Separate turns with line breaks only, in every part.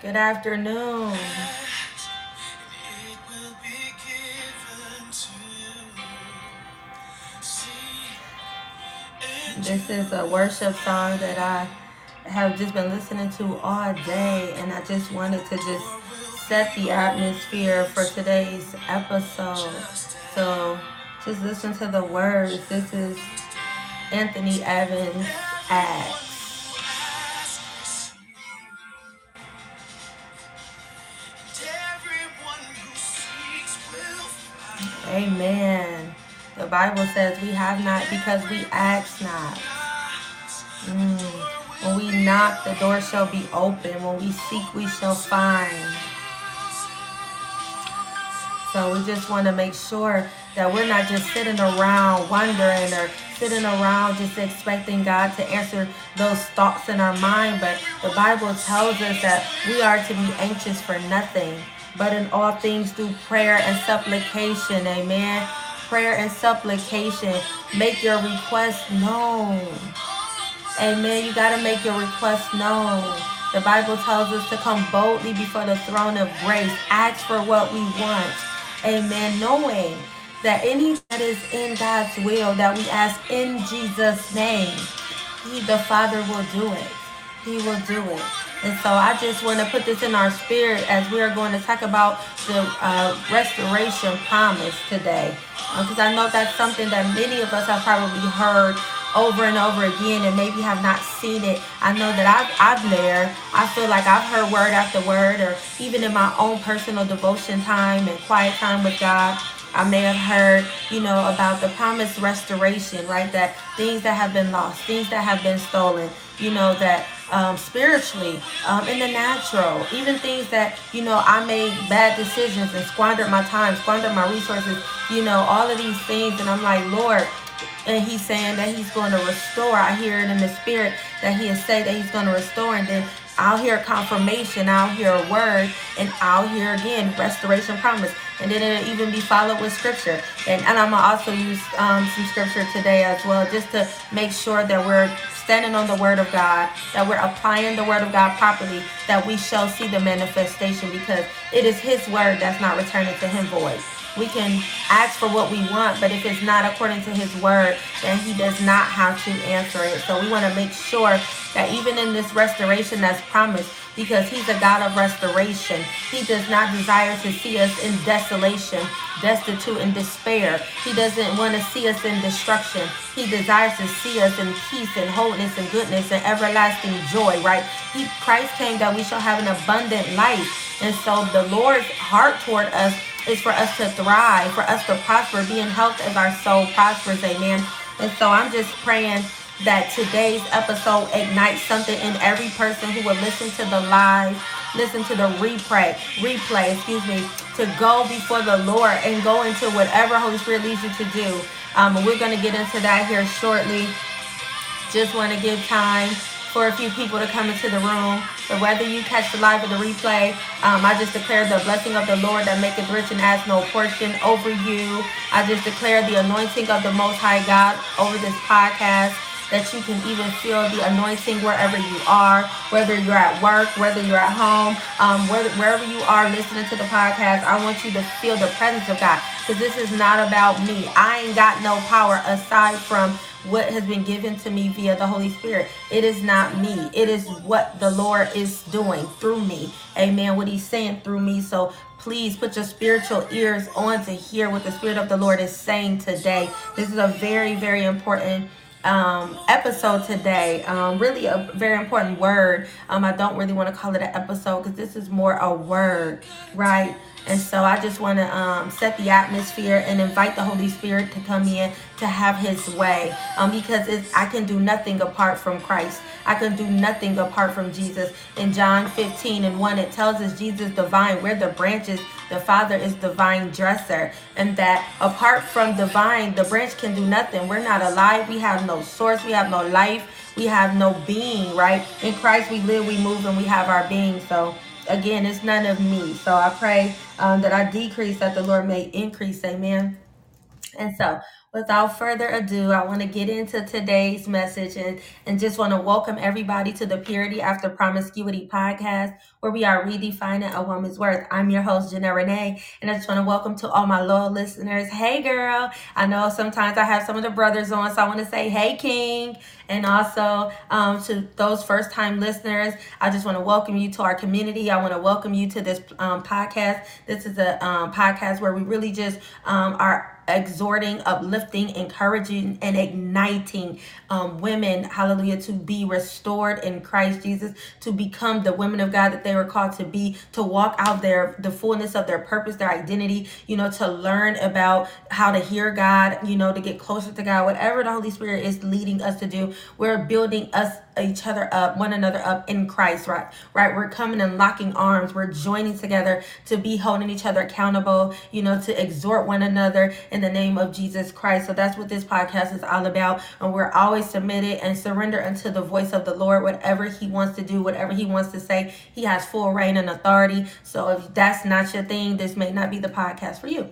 Good afternoon. This is a worship song that I have just been listening to all day, and I just wanted to just set the atmosphere for today's episode. So just listen to the words. This is Anthony Evans Acts. Bible says we have not because we ask not. Mm. When we knock, the door shall be open. When we seek, we shall find. So we just want to make sure that we're not just sitting around wondering or sitting around just expecting God to answer those thoughts in our mind. But the Bible tells us that we are to be anxious for nothing, but in all things through prayer and supplication. Amen. Prayer and supplication. Make your request known. Amen. You got to make your request known. The Bible tells us to come boldly before the throne of grace. Ask for what we want. Amen. Knowing that any that is in God's will that we ask in Jesus' name, He, the Father, will do it. He will do it. And so I just want to put this in our spirit as we are going to talk about the uh, restoration promise today. Because uh, I know that's something that many of us have probably heard over and over again and maybe have not seen it. I know that I've, I've there. I feel like I've heard word after word or even in my own personal devotion time and quiet time with God. I may have heard, you know, about the promised restoration, right? That things that have been lost, things that have been stolen, you know, that um, spiritually, um, in the natural, even things that, you know, I made bad decisions and squandered my time, squandered my resources, you know, all of these things. And I'm like, Lord, and he's saying that he's going to restore. I hear it in the spirit that he has said that he's going to restore. And then I'll hear confirmation, I'll hear a word, and I'll hear again restoration promise. And then it'll even be followed with scripture. And, and I'm going to also use um, some scripture today as well, just to make sure that we're standing on the word of God, that we're applying the word of God properly, that we shall see the manifestation because it is his word that's not returning to him void. We can ask for what we want, but if it's not according to his word, then he does not have to answer it. So we want to make sure that even in this restoration that's promised, because he's a God of restoration, he does not desire to see us in desolation, destitute, and despair. He doesn't want to see us in destruction. He desires to see us in peace and wholeness and goodness and everlasting joy, right? He, Christ came that we shall have an abundant life. And so the Lord's heart toward us is for us to thrive, for us to prosper, be in health as our soul prospers. Amen. And so I'm just praying that today's episode ignites something in every person who will listen to the live, listen to the replay, replay, excuse me, to go before the Lord and go into whatever Holy Spirit leads you to do. Um, we're going to get into that here shortly. Just want to give time for a few people to come into the room. But whether you catch the live or the replay, um, I just declare the blessing of the Lord that maketh rich and adds no portion over you. I just declare the anointing of the Most High God over this podcast that you can even feel the anointing wherever you are, whether you're at work, whether you're at home, um, whether, wherever you are listening to the podcast. I want you to feel the presence of God because this is not about me. I ain't got no power aside from what has been given to me via the Holy Spirit. It is not me. It is what the Lord is doing through me. Amen. What he's saying through me. So please put your spiritual ears on to hear what the Spirit of the Lord is saying today. This is a very, very important um, episode today. Um, really a very important word. Um, I don't really want to call it an episode because this is more a word, right? And so I just want to um, set the atmosphere and invite the Holy Spirit to come in to have his way um, because I can do nothing apart from Christ. I can do nothing apart from Jesus. In John 15 and 1, it tells us Jesus divine. We're the branches. The Father is the vine dresser. And that apart from the vine, the branch can do nothing. We're not alive. We have no source. We have no life. We have no being, right? In Christ we live, we move, and we have our being. So again, it's none of me. So I pray um, that I decrease, that the Lord may increase. Amen. And so Without further ado, I want to get into today's message and, and just want to welcome everybody to the Purity After Promiscuity podcast, where we are redefining a woman's worth. I'm your host, Janelle Renee, and I just want to welcome to all my loyal listeners. Hey, girl. I know sometimes I have some of the brothers on, so I want to say, hey, King. And also um, to those first time listeners, I just want to welcome you to our community. I want to welcome you to this um, podcast. This is a um, podcast where we really just um, are exhorting, uplifting, encouraging, and igniting um, women, hallelujah, to be restored in Christ Jesus, to become the women of God that they were called to be, to walk out their the fullness of their purpose, their identity, you know, to learn about how to hear God, you know, to get closer to God, whatever the Holy Spirit is leading us to do. We're building us each other up, one another up in Christ, right? Right. We're coming and locking arms. We're joining together to be holding each other accountable, you know, to exhort one another in the name of Jesus Christ. So that's what this podcast is all about. And we're always submitted and surrender unto the voice of the Lord, whatever He wants to do, whatever He wants to say. He has full reign and authority. So if that's not your thing, this may not be the podcast for you.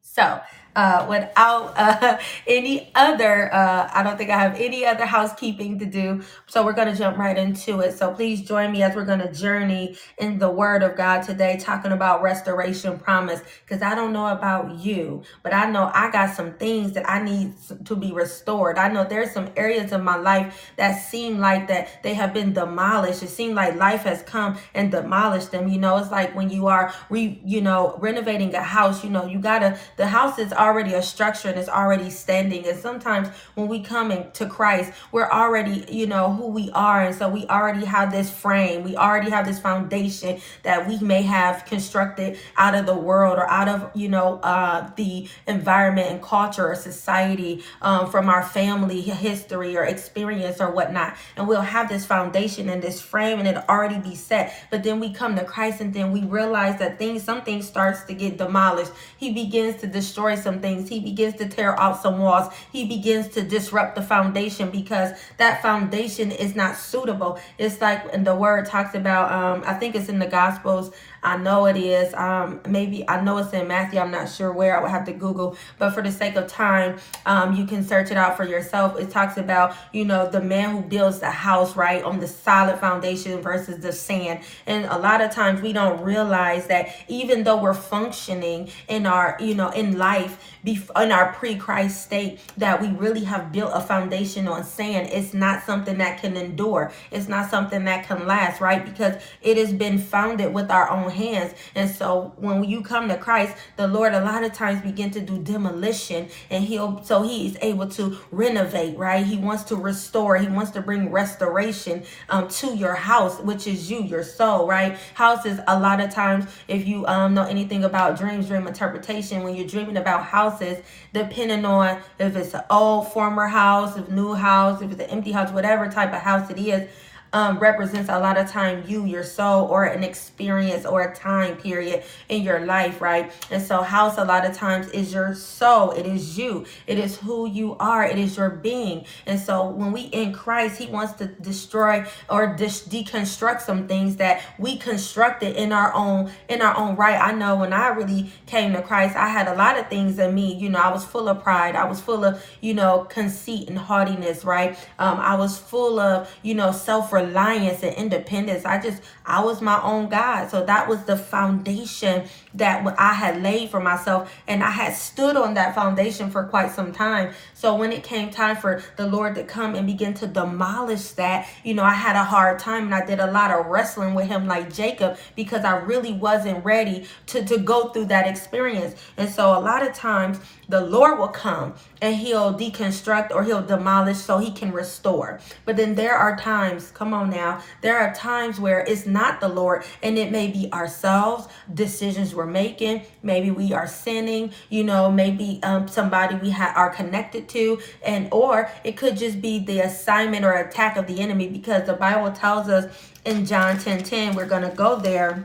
So, uh, without uh, any other, uh, I don't think I have any other housekeeping to do. So we're going to jump right into it. So please join me as we're going to journey in the Word of God today, talking about restoration promise. Because I don't know about you, but I know I got some things that I need to be restored. I know there's some areas of my life that seem like that they have been demolished. It seems like life has come and demolished them. You know, it's like when you are re, you know, renovating a house. You know, you gotta the house is already a structure and it's already standing. And sometimes when we come into Christ, we're already, you know, who we are. And so we already have this frame, we already have this foundation that we may have constructed out of the world or out of, you know, uh, the environment and culture or society um, from our family history or experience or whatnot. And we'll have this foundation and this frame and it already be set. But then we come to Christ and then we realize that things, something starts to get demolished. He begins to destroy some things. He begins to tear out some walls. He begins to disrupt the foundation because that foundation is not suitable. It's like the word talks about um I think it's in the gospels I know it is. Um, maybe I know it's in Matthew. I'm not sure where. I would have to Google. But for the sake of time, um, you can search it out for yourself. It talks about you know the man who builds the house right on the solid foundation versus the sand. And a lot of times we don't realize that even though we're functioning in our you know in life in our pre-Christ state that we really have built a foundation on sand. It's not something that can endure. It's not something that can last, right? Because it has been founded with our own hands. And so when you come to Christ, the Lord a lot of times begin to do demolition and he'll so he is able to renovate, right? He wants to restore. He wants to bring restoration um, to your house, which is you, your soul, right? Houses a lot of times if you um, know anything about dreams, dream interpretation, when you're dreaming about houses houses, depending on if it's an old former house, if new house, if it's an empty house, whatever type of house it is um, represents a lot of time you, your soul, or an experience or a time period in your life, right? And so, house a lot of times is your soul, it is you, it is who you are, it is your being. And so, when we in Christ, He wants to destroy or dis- deconstruct some things that we constructed in our own in our own right. I know when I really came to Christ, I had a lot of things in me. You know, I was full of pride, I was full of you know conceit and haughtiness, right? Um, I was full of you know self reliance and independence. I just, I was my own God. So that was the foundation that I had laid for myself. And I had stood on that foundation for quite some time. So when it came time for the Lord to come and begin to demolish that, you know, I had a hard time and I did a lot of wrestling with him like Jacob because I really wasn't ready to, to go through that experience. And so a lot of times the Lord will come and he'll deconstruct or he'll demolish so he can restore. But then there are times, come on now, there are times where it's not the Lord and it may be ourselves, decisions we're making, maybe we are sinning, you know, maybe um, somebody we ha- are connected to, and or it could just be the assignment or attack of the enemy because the Bible tells us in John 10 10, we're going to go there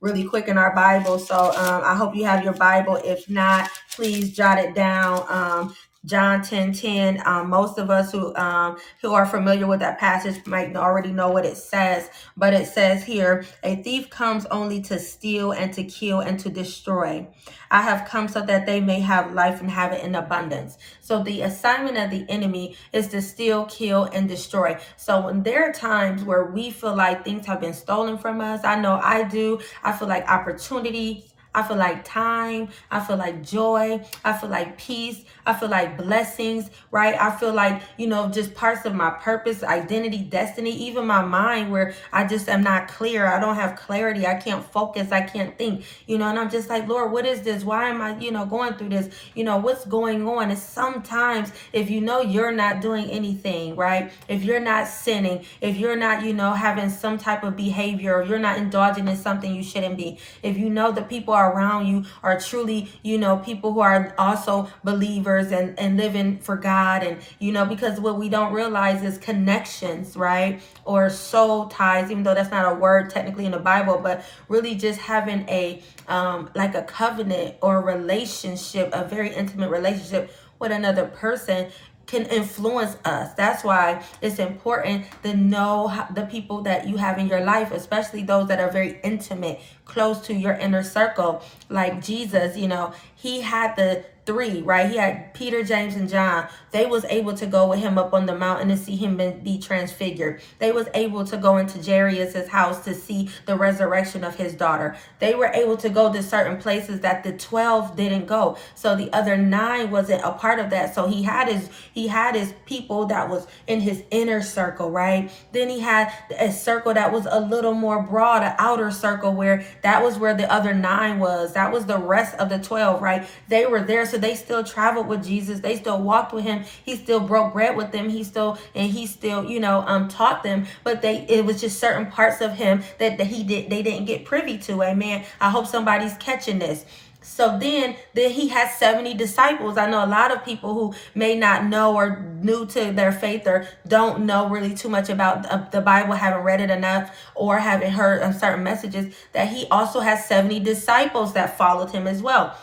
really quick in our Bible. So um, I hope you have your Bible. If not, please jot it down. Um, John 10 10. Um, most of us who um, who are familiar with that passage might already know what it says, but it says here, a thief comes only to steal and to kill and to destroy. I have come so that they may have life and have it in abundance. So the assignment of the enemy is to steal, kill, and destroy. So when there are times where we feel like things have been stolen from us, I know I do. I feel like opportunity I feel like time. I feel like joy. I feel like peace. I feel like blessings, right? I feel like, you know, just parts of my purpose, identity, destiny, even my mind where I just am not clear. I don't have clarity. I can't focus. I can't think, you know, and I'm just like, Lord, what is this? Why am I, you know, going through this? You know, what's going on? And sometimes if you know you're not doing anything, right? If you're not sinning, if you're not, you know, having some type of behavior, or you're not indulging in something you shouldn't be, if you know the people around you are truly, you know, people who are also believers and, and living for God. And, you know, because what we don't realize is connections, right? Or soul ties, even though that's not a word technically in the Bible, but really just having a, um, like a covenant or relationship, a very intimate relationship with another person can influence us. That's why it's important to know the people that you have in your life, especially those that are very intimate, close to your inner circle. Like Jesus, you know, he had the three, right? He had Peter, James, and John. They was able to go with him up on the mountain to see him be transfigured. They was able to go into Jairus' house to see the resurrection of his daughter. They were able to go to certain places that the 12 didn't go. So the other nine wasn't a part of that. So he had his he had his people that was in his inner circle, right? Then he had a circle that was a little more broad, an outer circle where that was where the other nine was. That was the rest of the 12, right? They were there so they still traveled with Jesus. They still walked with him. He still broke bread with them. He still and he still, you know, um taught them. But they it was just certain parts of him that, that he did they didn't get privy to. Amen. I hope somebody's catching this. So then, then he had 70 disciples. I know a lot of people who may not know or new to their faith or don't know really too much about the Bible, haven't read it enough or haven't heard certain messages, that he also has 70 disciples that followed him as well.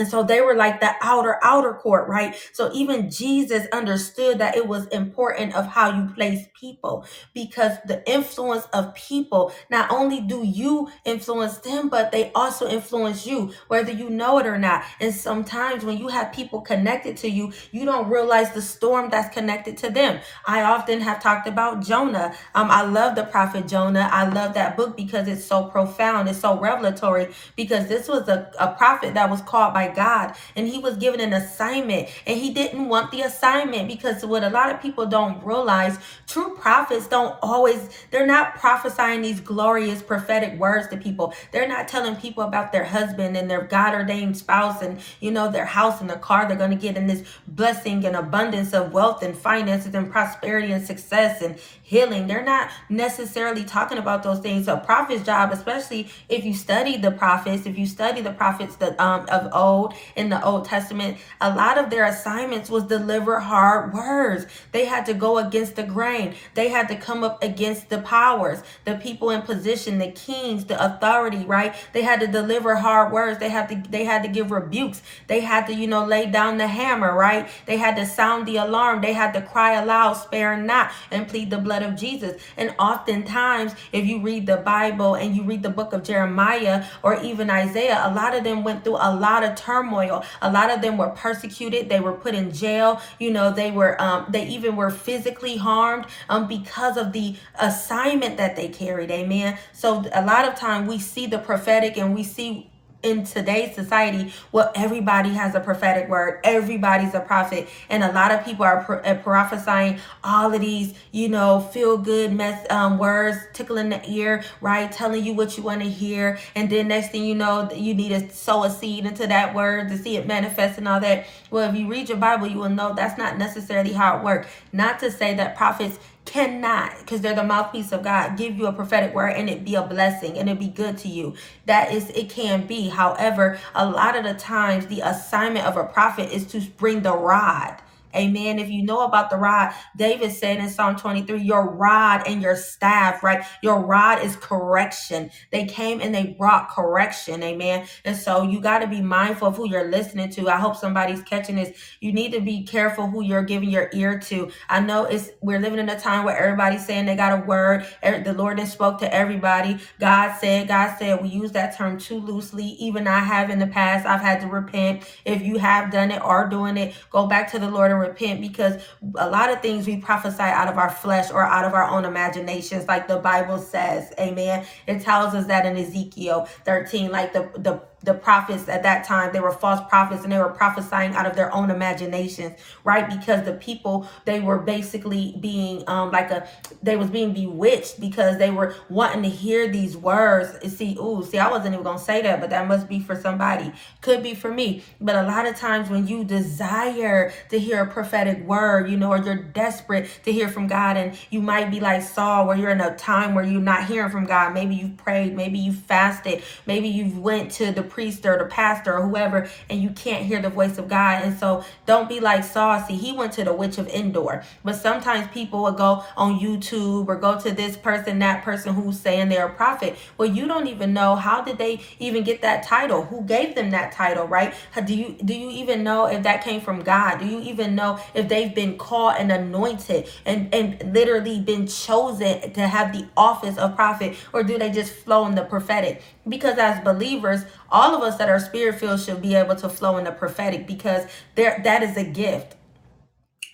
And so they were like the outer, outer court, right? So even Jesus understood that it was important of how you place people because the influence of people, not only do you influence them, but they also influence you, whether you know it or not. And sometimes when you have people connected to you, you don't realize the storm that's connected to them. I often have talked about Jonah. Um, I love the prophet Jonah. I love that book because it's so profound. It's so revelatory because this was a, a prophet that was called by God and he was given an assignment and he didn't want the assignment because what a lot of people don't realize true prophets don't always they're not prophesying these glorious prophetic words to people. They're not telling people about their husband and their God ordained spouse and you know their house and the car they're going to get in this blessing and abundance of wealth and finances and prosperity and success and healing they're not necessarily talking about those things a prophet's job especially if you study the prophets if you study the prophets that um of old old in the Old Testament, a lot of their assignments was deliver hard words. They had to go against the grain. They had to come up against the powers, the people in position, the kings, the authority, right? They had to deliver hard words. They had to they had to give rebukes. They had to, you know, lay down the hammer, right? They had to sound the alarm. They had to cry aloud, spare not, and plead the blood of Jesus. And oftentimes, if you read the Bible and you read the book of Jeremiah or even Isaiah, a lot of them went through a lot of turmoil. A lot of them were persecuted. They were put in jail. You know, they were, um, they even were physically harmed um, because of the assignment that they carried. Amen. So a lot of time we see the prophetic and we see in today's society well everybody has a prophetic word. Everybody's a prophet. And a lot of people are pro- uh, prophesying all of these you know feel good mess um, words tickling the ear right? Telling you what you want to hear. And then next thing you know you need to sow a seed into that word to see it manifest and all that. Well if you read your bible you will know that's not necessarily how it works. Not to say that prophets cannot, because they're the mouthpiece of God, give you a prophetic word and it be a blessing and it be good to you. That is, it can be. However, a lot of the times, the assignment of a prophet is to bring the rod Amen. If you know about the rod, David said in Psalm 23, your rod and your staff, right? Your rod is correction. They came and they brought correction. Amen. And so you got to be mindful of who you're listening to. I hope somebody's catching this. You need to be careful who you're giving your ear to. I know it's we're living in a time where everybody's saying they got a word. Er, the Lord has spoke to everybody. God said, God said, we use that term too loosely. Even I have in the past, I've had to repent. If you have done it or doing it, go back to the Lord and repent because a lot of things we prophesy out of our flesh or out of our own imaginations, like the Bible says. Amen. It tells us that in Ezekiel 13, like the, the the prophets at that time they were false prophets and they were prophesying out of their own imaginations right? Because the people they were basically being um like a they was being bewitched because they were wanting to hear these words. See ooh see i wasn't even gonna say that but that must be for somebody. Could be for me. But a lot of times when you desire to hear a prophetic word you know or you're desperate to hear from god and you might be like saul where you're in a time where you're not hearing from god. Maybe you've prayed maybe you fasted maybe you've went to the priest or the pastor or whoever and you can't hear the voice of God. And so don't be like Saul, see. He went to the witch of Endor. But sometimes people will go on YouTube or go to this person, that person who's saying they're a prophet. Well, you don't even know how did they even get that title? Who gave them that title, right? Do you do you even know if that came from God? Do you even know if they've been called and anointed and, and literally been chosen to have the office of prophet? Or do they just flow in the prophetic? Because as believers, all of us that are spirit filled should be able to flow in the prophetic because there that is a gift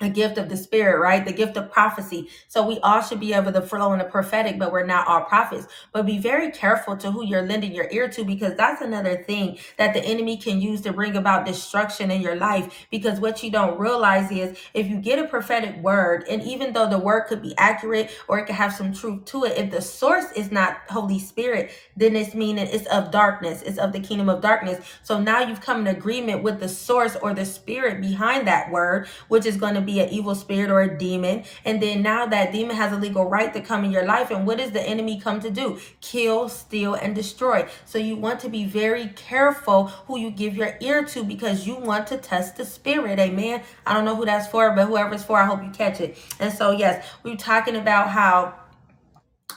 a gift of the spirit, right? The gift of prophecy. So we all should be able to flow in the prophetic, but we're not all prophets. But be very careful to who you're lending your ear to because that's another thing that the enemy can use to bring about destruction in your life. Because what you don't realize is if you get a prophetic word, and even though the word could be accurate or it could have some truth to it, if the source is not Holy Spirit, then it's meaning it's of darkness, it's of the kingdom of darkness. So now you've come in agreement with the source or the spirit behind that word, which is going to be an evil spirit or a demon. And then now that demon has a legal right to come in your life. And what does the enemy come to do? Kill, steal, and destroy. So you want to be very careful who you give your ear to because you want to test the spirit. Amen. I don't know who that's for, but whoever's for, I hope you catch it. And so, yes, we we're talking about how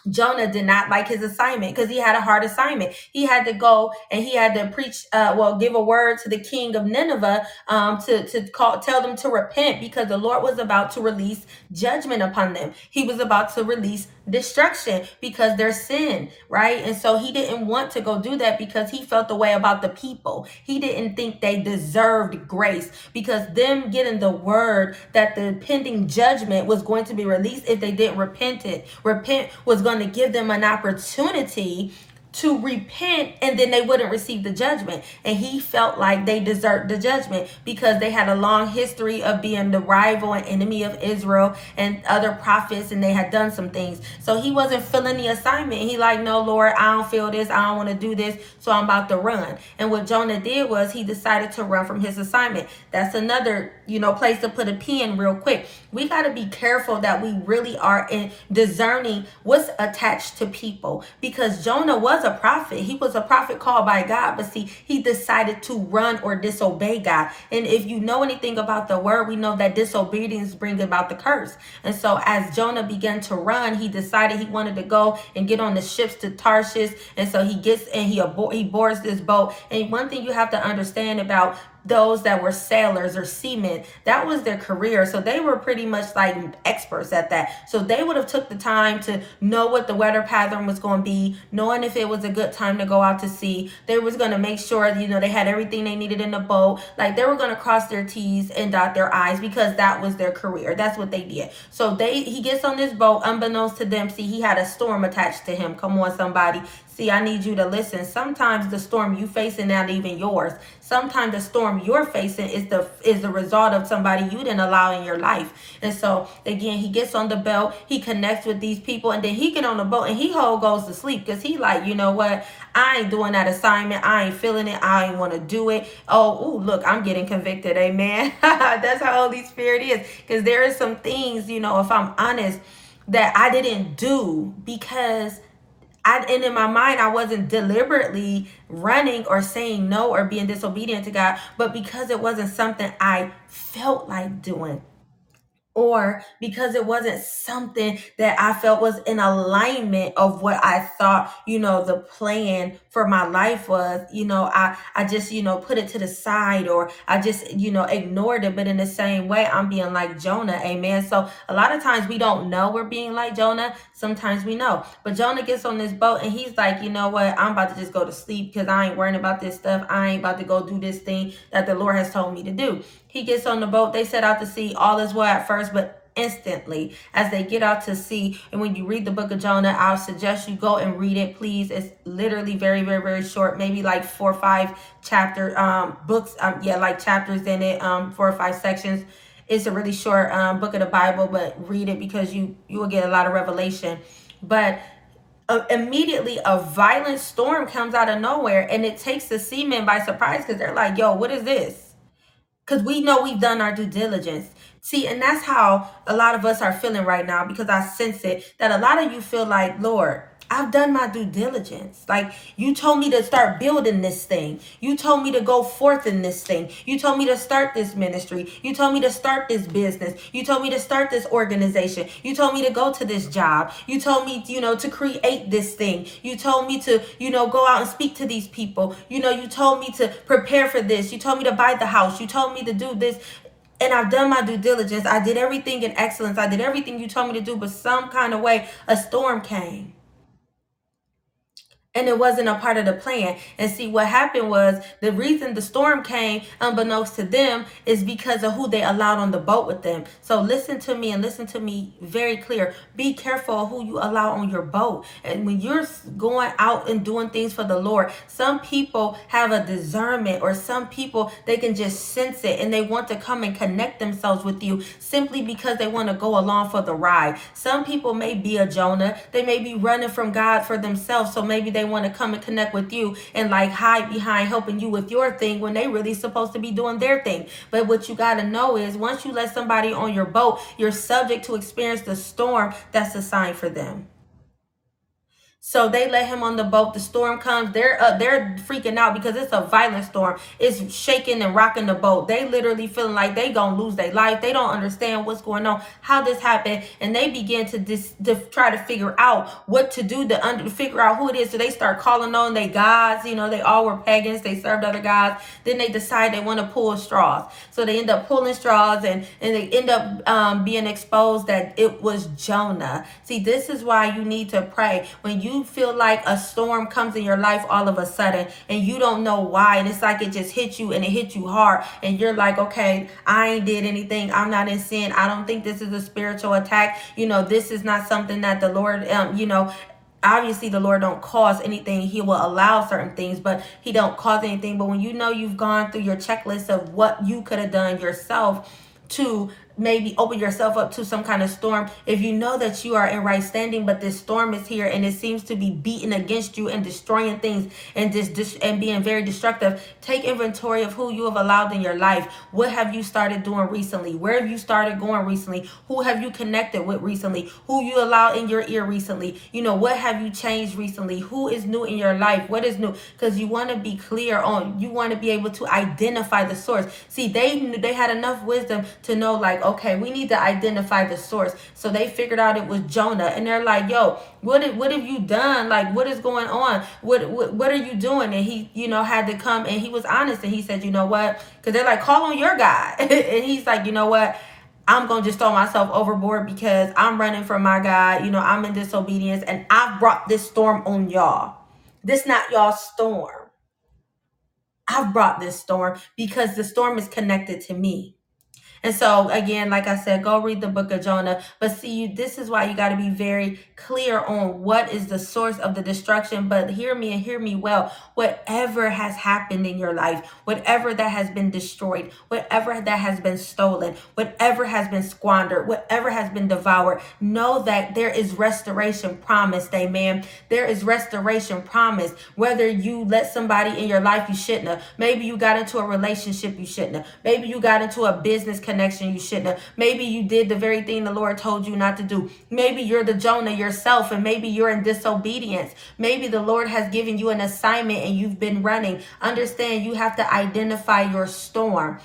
Jonah did not like his assignment because he had a hard assignment. He had to go and he had to preach, uh, well, give a word to the king of Nineveh um, to, to call, tell them to repent because the Lord was about to release judgment upon them. He was about to release destruction because their sin, right? And so he didn't want to go do that because he felt the way about the people. He didn't think they deserved grace because them getting the word that the pending judgment was going to be released if they didn't repent it. Repent was going to give them an opportunity to repent and then they wouldn't receive the judgment. And he felt like they deserved the judgment because they had a long history of being the rival and enemy of Israel and other prophets and they had done some things. So he wasn't filling the assignment. He like, no, Lord, I don't feel this. I don't want to do this. So I'm about to run. And what Jonah did was he decided to run from his assignment. That's another, you know, place to put a pin real quick. We got to be careful that we really are in discerning what's attached to people because Jonah was was a prophet. He was a prophet called by God, but see, he decided to run or disobey God. And if you know anything about the word, we know that disobedience brings about the curse. And so as Jonah began to run, he decided he wanted to go and get on the ships to Tarshish. And so he gets and he abor- he boards this boat. And one thing you have to understand about those that were sailors or seamen that was their career. So they were pretty much like experts at that. So they would have took the time to know what the weather pattern was going to be knowing if it was a good time to go out to sea. They was going to make sure you know they had everything they needed in the boat. Like they were going to cross their t's and dot their i's because that was their career. That's what they did. So they he gets on this boat unbeknownst to see he had a storm attached to him. Come on somebody See, I need you to listen. Sometimes the storm you facing not even yours. Sometimes the storm you're facing is the is the result of somebody you didn't allow in your life. And so again, he gets on the boat, he connects with these people, and then he get on the boat and he whole goes to sleep because he like, you know what? I ain't doing that assignment. I ain't feeling it. I ain't want to do it. Oh, ooh, look, I'm getting convicted. Amen. That's how Holy Spirit is. Because there is some things, you know, if I'm honest, that I didn't do because I, and in my mind, I wasn't deliberately running or saying no or being disobedient to God, but because it wasn't something I felt like doing or because it wasn't something that I felt was in alignment of what I thought, you know, the plan for my life was, you know, I I just, you know, put it to the side or I just, you know, ignored it, but in the same way I'm being like Jonah. Amen. So a lot of times we don't know we're being like Jonah. Sometimes we know. But Jonah gets on this boat and he's like, "You know what? I'm about to just go to sleep cuz I ain't worrying about this stuff. I ain't about to go do this thing that the Lord has told me to do." He gets on the boat. They set out to sea. All is well at first, but instantly as they get out to sea. And when you read the book of Jonah, I'll suggest you go and read it, please. It's literally very, very, very short, maybe like four or five chapter um books. Um, yeah, like chapters in it, um, four or five sections. It's a really short um book of the Bible, but read it because you you will get a lot of revelation. But uh, immediately a violent storm comes out of nowhere and it takes the seamen by surprise because they're like, yo, what is this? because we know we've done our due diligence. See, and that's how a lot of us are feeling right now because I sense it that a lot of you feel like, Lord, I've done my due diligence. Like you told me to start building this thing. You told me to go forth in this thing. You told me to start this ministry. You told me to start this business. You told me to start this organization. You told me to go to this job. You told me, you know, to create this thing. You told me to, you know, go out and speak to these people. You know, you told me to prepare for this. You told me to buy the house. You told me to do this and I've done my due diligence. I did everything in excellence. I did everything you told me to do, but some kind of way a storm came and it wasn't a part of the plan. And see, what happened was the reason the storm came, unbeknownst to them, is because of who they allowed on the boat with them. So listen to me and listen to me very clear. Be careful who you allow on your boat. And when you're going out and doing things for the Lord, some people have a discernment, or some people they can just sense it and they want to come and connect themselves with you simply because they want to go along for the ride. Some people may be a Jonah, they may be running from God for themselves, so maybe they want to come and connect with you and like hide behind helping you with your thing when they really supposed to be doing their thing. But what you got to know is once you let somebody on your boat, you're subject to experience the storm that's assigned for them. So they let him on the boat. The storm comes. They're uh, they're freaking out because it's a violent storm. It's shaking and rocking the boat. They literally feeling like they gonna lose their life. They don't understand what's going on, how this happened, and they begin to dis, to try to figure out what to do to under figure out who it is. So they start calling on their gods. You know, they all were pagans. They served other gods. Then they decide they want to pull straws. So they end up pulling straws, and and they end up um, being exposed that it was Jonah. See, this is why you need to pray when you you feel like a storm comes in your life all of a sudden and you don't know why and it's like it just hit you and it hit you hard and you're like okay i ain't did anything i'm not in sin i don't think this is a spiritual attack you know this is not something that the lord um you know obviously the lord don't cause anything he will allow certain things but he don't cause anything but when you know you've gone through your checklist of what you could have done yourself to maybe open yourself up to some kind of storm. If you know that you are in right standing but this storm is here and it seems to be beating against you and destroying things and just and being very destructive take inventory of who you have allowed in your life. What have you started doing recently? Where have you started going recently? Who have you connected with recently? Who you allowed in your ear recently? You know what have you changed recently? Who is new in your life? What is new? Because you want to be clear on you want to be able to identify the source. See they they had enough wisdom to know like okay, we need to identify the source. So they figured out it was Jonah, and they're like, yo, what what have you done? Like, what is going on? What what, what are you doing? And he, you know, had to come and he was honest and he said, you know what? Because they're like, call on your guy, and he's like, you know what? I'm going to just throw myself overboard because I'm running from my God. You know, I'm in disobedience and I've brought this storm on y'all. This not y'all storm. I've brought this storm because the storm is connected to me. And so, again, like I said, go read the book of Jonah. But see, you, this is why you got to be very clear on what is the source of the destruction. But hear me and hear me well. Whatever has happened in your life, whatever that has been destroyed, whatever that has been stolen, whatever has been squandered, whatever has been devoured, know that there is restoration promised. Amen. There is restoration promised. Whether you let somebody in your life you shouldn't have, maybe you got into a relationship you shouldn't have, maybe you got into a business connection you shouldn't have. Maybe you did the very thing the Lord told you not to do. Maybe you're the Jonah yourself and maybe you're in disobedience. Maybe the Lord has given you an assignment and you've been running. Understand you have to identify your storm.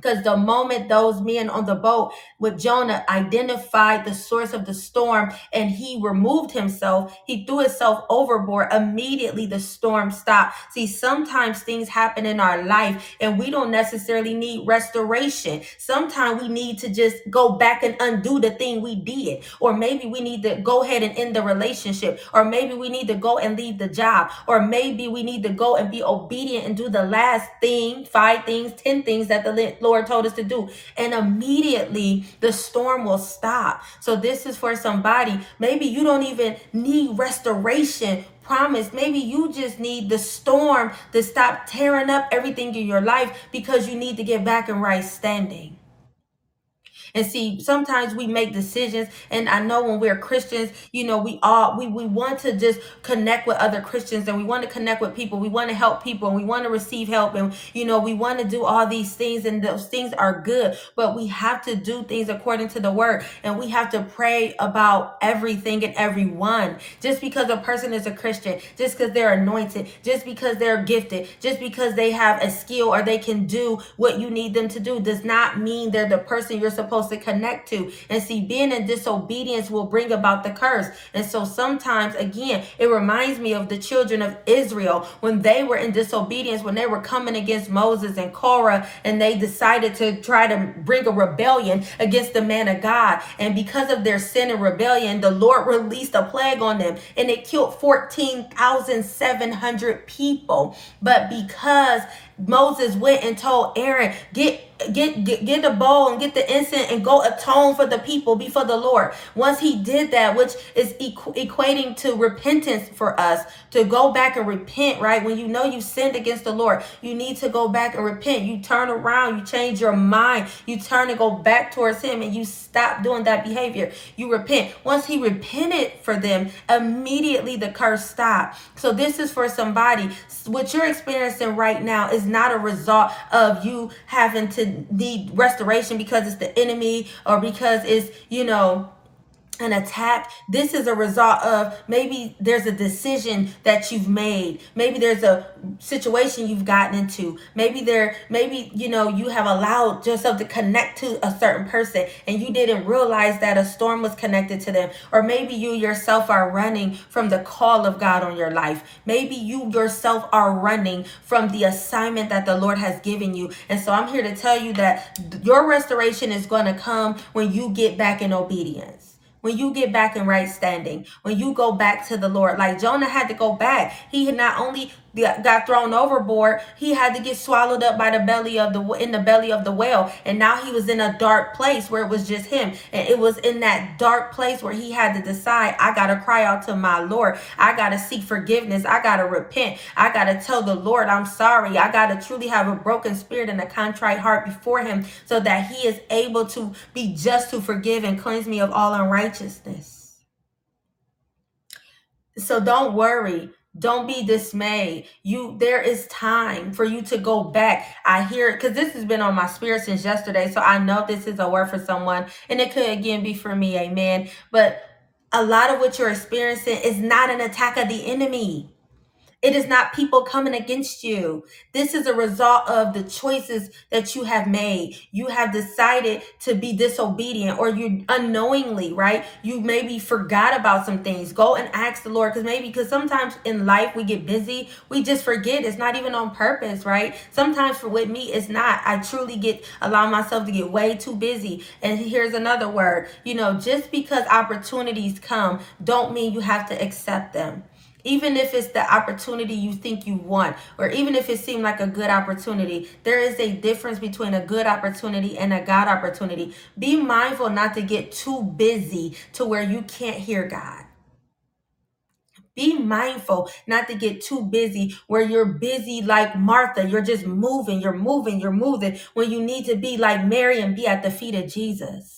Because the moment those men on the boat with Jonah identified the source of the storm and he removed himself, he threw himself overboard, immediately the storm stopped. See, sometimes things happen in our life and we don't necessarily need restoration. Sometimes we need to just go back and undo the thing we did. Or maybe we need to go ahead and end the relationship. Or maybe we need to go and leave the job. Or maybe we need to go and be obedient and do the last thing, five things, ten things that the Lord told us to do. And immediately the storm will stop. So this is for somebody. Maybe you don't even need restoration promise. Maybe you just need the storm to stop tearing up everything in your life because you need to get back in right standing. And see, sometimes we make decisions, and I know when we're Christians, you know, we all we, we want to just connect with other Christians and we want to connect with people. We want to help people and we want to receive help, and you know, we want to do all these things, and those things are good, but we have to do things according to the word, and we have to pray about everything and everyone. Just because a person is a Christian, just because they're anointed, just because they're gifted, just because they have a skill or they can do what you need them to do, does not mean they're the person you're supposed supposed to connect to. And see, being in disobedience will bring about the curse. And so sometimes, again, it reminds me of the children of Israel when they were in disobedience, when they were coming against Moses and Korah, and they decided to try to bring a rebellion against the man of God. And because of their sin and rebellion, the Lord released a plague on them and it killed 14,700 people. But because Moses went and told Aaron, get get get get the bowl and get the incense and go atone for the people before the Lord. Once he did that, which is equ- equating to repentance for us, to go back and repent, right? When you know you sinned against the Lord, you need to go back and repent. You turn around, you change your mind, you turn and go back towards him and you stop doing that behavior. You repent. Once he repented for them, immediately the curse stopped. So this is for somebody. What you're experiencing right now is not a result of you having to need restoration because it's the enemy or because it's, you know, an attack this is a result of maybe there's a decision that you've made. Maybe there's a situation you've gotten into. Maybe there maybe you know you have allowed yourself to connect to a certain person and you didn't realize that a storm was connected to them. Or maybe you yourself are running from the call of god on your life. Maybe you yourself are running from the assignment that the lord has given you. And so i'm here to tell you that your restoration is going to come when you get back in obedience when you get back in right standing, when you go back to the Lord, like Jonah had to go back. He had not only got thrown overboard, he had to get swallowed up by the belly of the in the belly of the whale, and now he was in a dark place where it was just him, and it was in that dark place where he had to decide, I gotta cry out to my Lord, I gotta seek forgiveness, I gotta repent, I gotta tell the Lord I'm sorry, I gotta truly have a broken spirit and a contrite heart before Him, so that He is able to be just to forgive and cleanse me of all unrighteousness. So don't worry don't be dismayed. You there is time for you to go back. I hear it because this has been on my spirit since yesterday. So I know this is a word for someone. And it could again be for me, amen. But a lot of what you're experiencing is not an attack of the enemy. It is not people coming against you. This is a result of the choices that you have made. You have decided to be disobedient or you unknowingly, right? You maybe forgot about some things. Go and ask the Lord because maybe because sometimes in life we get busy, we just forget. It's not even on purpose, right? Sometimes for with me, it's not. I truly get allow myself to get way too busy. And here's another word. You know, just because opportunities come, don't mean you have to accept them even if it's the opportunity you think you want, or even if it seemed like a good opportunity, there is a difference between a good opportunity and a God opportunity. Be mindful not to get too busy to where you can't hear God. Be mindful not to get too busy where you're busy like Martha. You're just moving, you're moving, you're moving when you need to be like Mary and be at the feet of Jesus.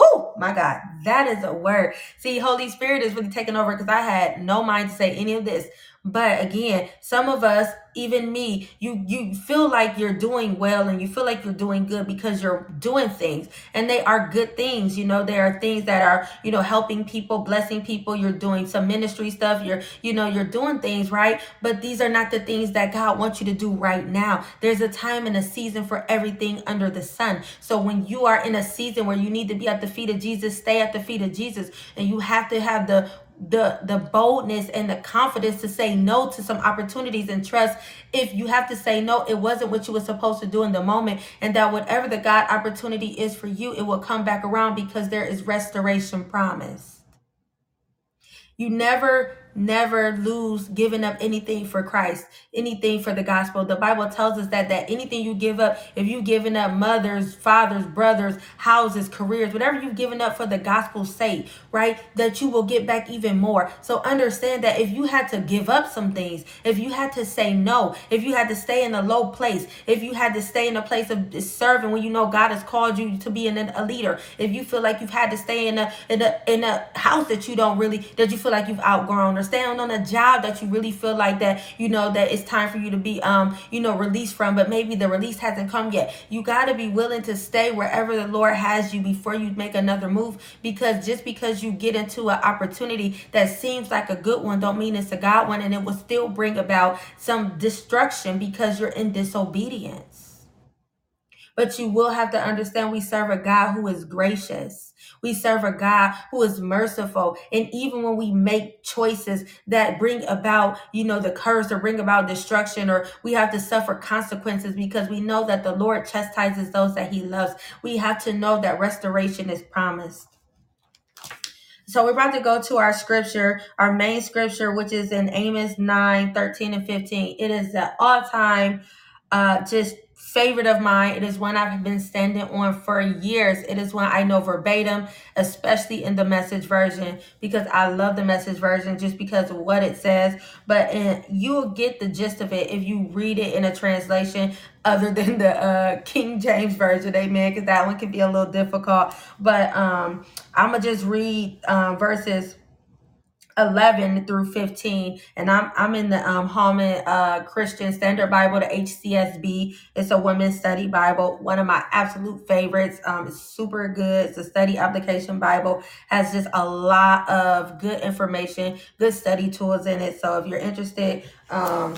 Oh my God, that is a word. See, Holy Spirit is really taking over because I had no mind to say any of this. But again, some of us, even me, you you feel like you're doing well and you feel like you're doing good because you're doing things and they are good things. You know, there are things that are, you know, helping people, blessing people, you're doing some ministry stuff, you're, you know, you're doing things, right? But these are not the things that God wants you to do right now. There's a time and a season for everything under the sun. So when you are in a season where you need to be at the feet of Jesus, stay at the feet of Jesus and you have to have the the the boldness and the confidence to say no to some opportunities and trust. If you have to say no it wasn't what you were supposed to do in the moment and that whatever the god opportunity is for you it will come back around because there is restoration promised. You never never lose giving up anything for Christ, anything for the gospel. The Bible tells us that that anything you give up, if you've given up mothers, fathers, brothers, houses, careers, whatever you've given up for the gospel's sake, right, that you will get back even more. So understand that if you had to give up some things, if you had to say no, if you had to stay in a low place, if you had to stay in a place of serving when you know God has called you to be an, a leader, if you feel like you've had to stay in a in a in a house that you don't really that you feel like you've outgrown or stand on a job that you really feel like that you know that it's time for you to be um you know released from but maybe the release hasn't come yet. You got to be willing to stay wherever the lord has you before you make another move because just because you get into an opportunity that seems like a good one don't mean it's a god one and it will still bring about some destruction because you're in disobedience. But you will have to understand we serve a god who is gracious we serve a God who is merciful. And even when we make choices that bring about, you know, the curse or bring about destruction, or we have to suffer consequences because we know that the Lord chastises those that he loves, we have to know that restoration is promised. So we're about to go to our scripture, our main scripture, which is in Amos 9, 13, and 15. It is the all-time uh just favorite of mine. It is one I've been standing on for years. It is one I know verbatim, especially in the message version, because I love the message version just because of what it says. But in, you'll get the gist of it if you read it in a translation other than the uh, King James version, amen, because that one can be a little difficult. But um, I'm going to just read uh, verses 11 through 15 and i'm i'm in the um Holman uh christian standard bible the hcsb it's a women's study bible one of my absolute favorites. Um it's super good. It's a study application bible. Has just a lot of good information good study tools in it. So if you're interested um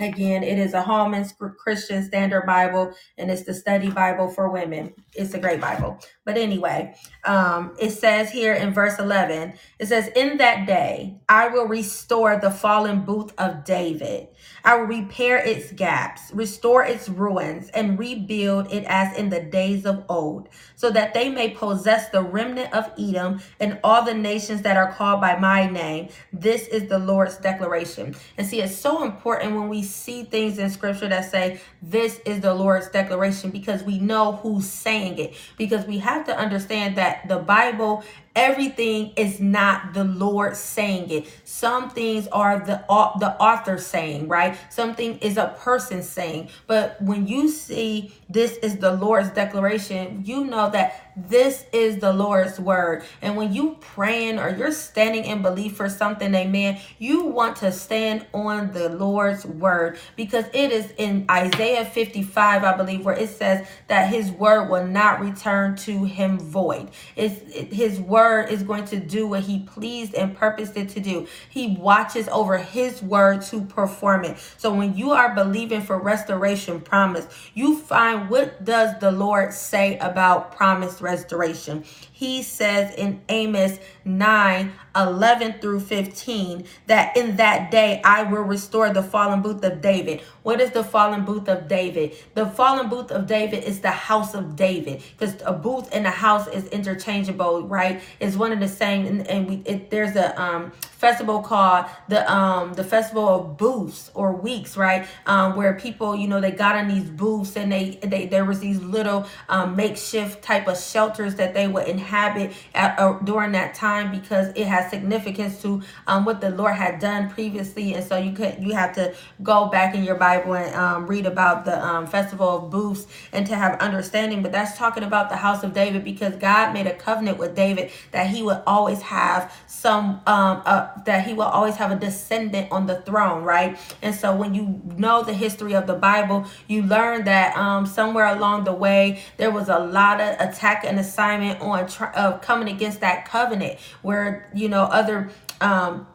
Again, it is a Holman Christian Standard Bible, and it's the study Bible for women. It's a great Bible. But anyway, um, it says here in verse 11, it says, In that day, I will restore the fallen booth of David. I will repair its gaps, restore its ruins, and rebuild it as in the days of old, so that they may possess the remnant of Edom and all the nations that are called by my name. This is the Lord's declaration. And see, it's so important when we see things in scripture that say, This is the Lord's declaration, because we know who's saying it. Because we have to understand that the Bible everything is not the Lord saying it. Some things are the the author saying, right? Something is a person saying. But when you see this is the Lord's declaration, you know that this is the Lord's word. And when you praying or you're standing in belief for something, amen, you want to stand on the Lord's word because it is in Isaiah 55, I believe, where it says that his word will not return to him void. It's it, his word is going to do what he pleased and purposed it to do. He watches over his word to perform it. So when you are believing for restoration promise, you find what does the Lord say about promised restoration. He says in Amos 9 11 through 15 that in that day I will restore the fallen booth of David. What is the fallen booth of David? The fallen booth of David is the house of David because a booth and a house is interchangeable, right? It's one of the same. And, and we it, there's a um, festival called the um, the festival of booths or weeks, right? Um, where people, you know, they got on these booths and they they there was these little um, makeshift type of shelters that they would inhabit at, uh, during that time because it has significance to um, what the Lord had done previously, and so you could you have to go back in your Bible and um, read about the um, festival of booths and to have understanding. But that's talking about the house of David because God made a covenant with David that he would always have some um uh, that he will always have a descendant on the throne right and so when you know the history of the bible you learn that um somewhere along the way there was a lot of attack and assignment on tr- of coming against that covenant where you know other um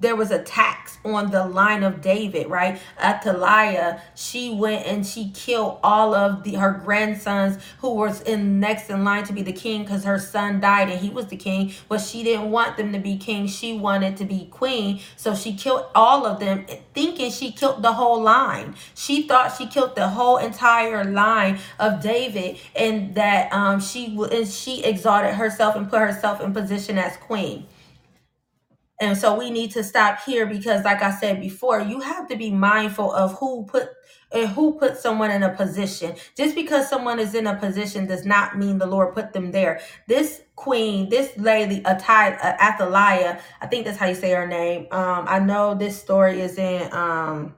there was attacks on the line of David, right? Athaliah, she went and she killed all of the her grandsons who was in next in line to be the king because her son died and he was the king, but she didn't want them to be king. She wanted to be queen, so she killed all of them, thinking she killed the whole line. She thought she killed the whole entire line of David, and that um she and she exalted herself and put herself in position as queen. And so we need to stop here because, like I said before, you have to be mindful of who put and who put someone in a position. Just because someone is in a position does not mean the Lord put them there. This queen, this lady, uh, Athaliah, I think that's how you say her name. Um, I know this story is in um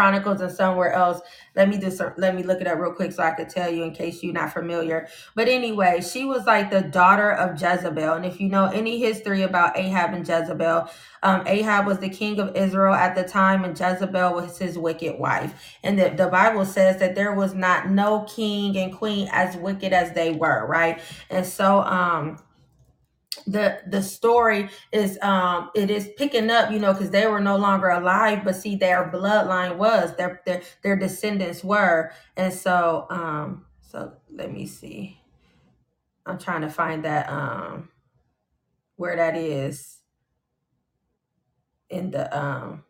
Chronicles and somewhere else. Let me just let me look it up real quick so I could tell you in case you're not familiar. But anyway, she was like the daughter of Jezebel, and if you know any history about Ahab and Jezebel, um, Ahab was the king of Israel at the time, and Jezebel was his wicked wife. And the, the Bible says that there was not no king and queen as wicked as they were, right? And so, um, the the story is um it is picking up you know because they were no longer alive but see their bloodline was their their their descendants were. And so um so let me see. I'm trying to find that um where that is in the um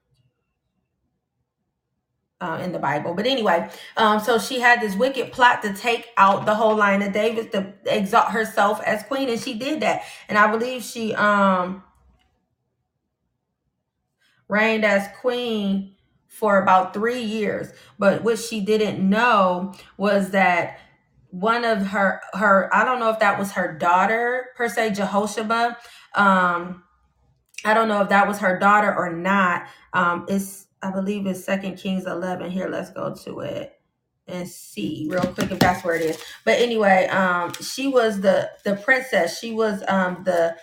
uh, in the Bible. But anyway, um, so she had this wicked plot to take out the whole line of David to exalt herself as queen, and she did that. And I believe she um reigned as queen for about three years. But what she didn't know was that one of her her I don't know if that was her daughter per se, Jehoshaphat. Um, I don't know if that was her daughter or not. Um, it's I believe it's Second Kings eleven. Here, let's go to it and see real quick if that's where it is. But anyway, um, she was the the princess. She was um the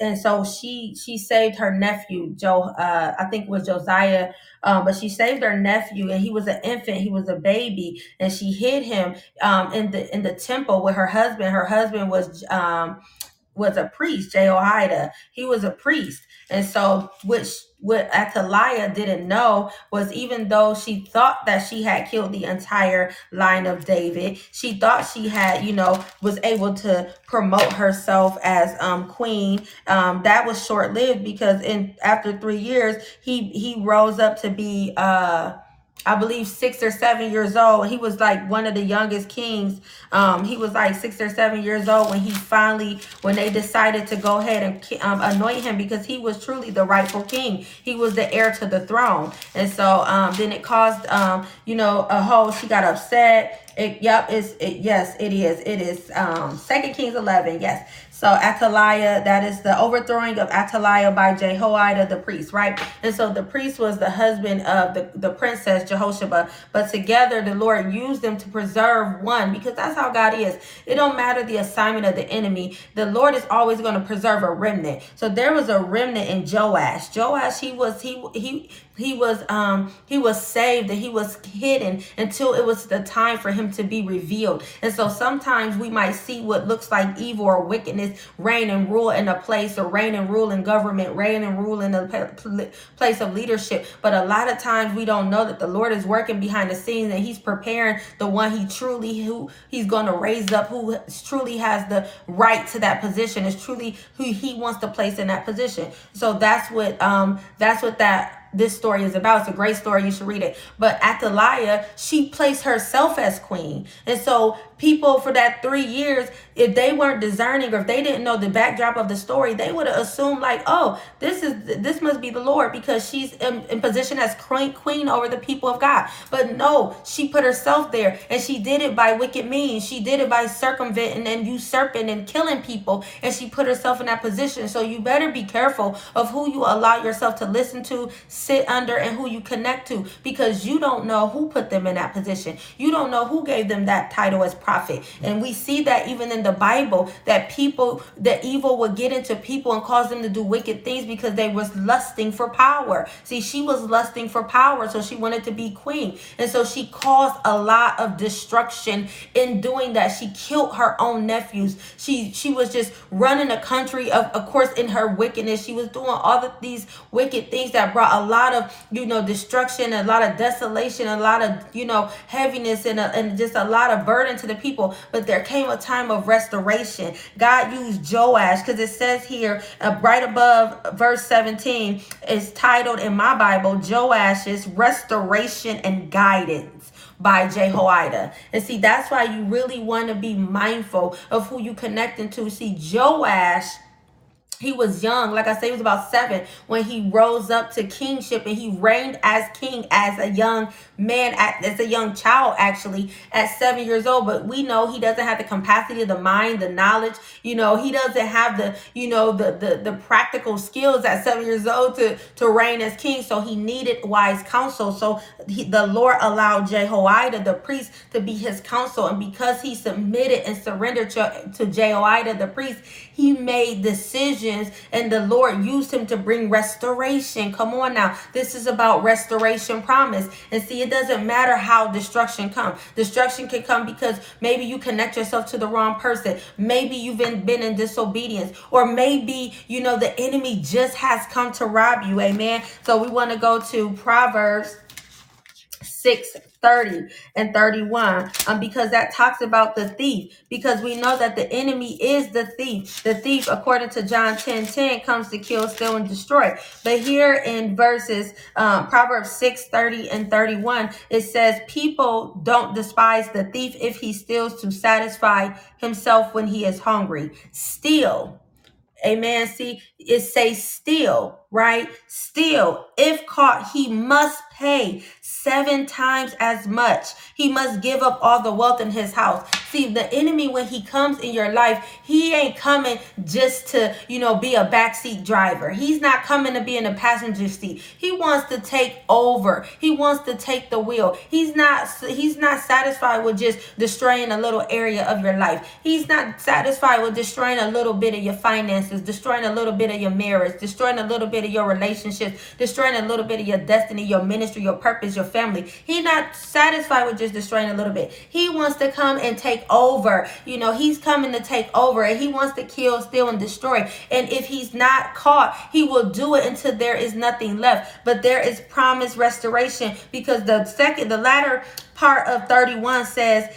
and so she she saved her nephew Joe. Uh, I think it was Josiah. Um, but she saved her nephew, and he was an infant. He was a baby, and she hid him um, in the in the temple with her husband. Her husband was um, was a priest, Jehoiada. He was a priest. And so which what Athaliah didn't know was even though she thought that she had killed the entire line of David, she thought she had, you know, was able to promote herself as um queen. Um that was short-lived because in after 3 years he he rose up to be uh I believe six or seven years old. He was like one of the youngest kings. Um, he was like six or seven years old when he finally, when they decided to go ahead and um, anoint him because he was truly the rightful king. He was the heir to the throne. And so um, then it caused, um, you know, a whole, she got upset. It, yep, it's, it, yes, it is. It is um, Second Kings 11. Yes. So Athaliah, that is the overthrowing of Athaliah by Jehoiada the priest, right? And so the priest was the husband of the, the princess Jehoshaphat. But together the Lord used them to preserve one because that's how God is. It don't matter the assignment of the enemy. The Lord is always going to preserve a remnant. So there was a remnant in Joash. Joash, he was he he he was um he was saved and he was hidden until it was the time for him to be revealed. And so sometimes we might see what looks like evil or wickedness reign and rule in a place or reign and rule in government reign and rule in a place of leadership. But a lot of times we don't know that the lord is working behind the scenes and he's preparing the one he truly who he's going to raise up who truly has the right to that position is truly who he wants to place in that position. So that's what um that's what that this story is about. It's a great story. You should read it. But Athaliah, she placed herself as queen. And so people for that three years, if they weren't discerning or if they didn't know the backdrop of the story, they would have assumed like, oh, this is this must be the Lord because she's in, in position as queen over the people of God. But no, she put herself there and she did it by wicked means. She did it by circumventing and usurping and killing people. And she put herself in that position. So you better be careful of who you allow yourself to listen to sit under and who you connect to because you don't know who put them in that position. You don't know who gave them that title as prophet. And we see that even in the Bible that people, the evil would get into people and cause them to do wicked things because they was lusting for power. See, she was lusting for power, so she wanted to be queen. And so she caused a lot of destruction in doing that. She killed her own nephews. She she was just running a country of of course in her wickedness. She was doing all of these wicked things that brought a lot of, you know, destruction, a lot of desolation, a lot of, you know, heaviness and, a, and just a lot of burden to the people. But there came a time of restoration. God used Joash because it says here, uh, right above verse 17, is titled in my Bible, Joash's restoration and guidance by Jehoiada. And see, that's why you really want to be mindful of who you connecting to. See, Joash he was young. Like i said he was about seven when he rose up to kingship and he reigned as king as a young man as a young child actually at seven years old. But we know he doesn't have the capacity of the mind the knowledge. You know he doesn't have the you know the the, the practical skills at seven years old to to reign as king. So he needed wise counsel. So he, the lord allowed jehoiada the priest to be his counsel. And because he submitted and surrendered to, to jehoiada the priest he made decisions and the Lord used him to bring restoration. Come on now. This is about restoration promise. And see, it doesn't matter how destruction comes. Destruction can come because maybe you connect yourself to the wrong person. Maybe you've been, been in disobedience. Or maybe, you know, the enemy just has come to rob you. Amen. So we want to go to Proverbs 6 30 and 31 um, because that talks about the thief. Because we know that the enemy is the thief. The thief according to john 10 10 comes to kill steal and destroy. But here in verses um, proverbs 6 30 and 31 it says people don't despise the thief if he steals to satisfy himself when he is hungry. Steal. Amen. See, it say still, right? Still, if caught, he must pay seven times as much. He must give up all the wealth in his house. See, the enemy, when he comes in your life, he ain't coming just to, you know, be a backseat driver. He's not coming to be in the passenger seat. He wants to take over. He wants to take the wheel. He's not he's not satisfied with just destroying a little area of your life. He's not satisfied with destroying a little bit of your finances, destroying a little bit of your marriage, destroying a little bit of your relationships, destroying a little bit of your destiny, your ministry, your purpose, your family. He's not satisfied with just destroying a little bit. He wants to come and take over. You know, he's coming to take over and he wants to kill, steal, and destroy. And if he's not caught, he will do it until there is nothing left. But there is promised restoration because the second, the latter part of 31 says,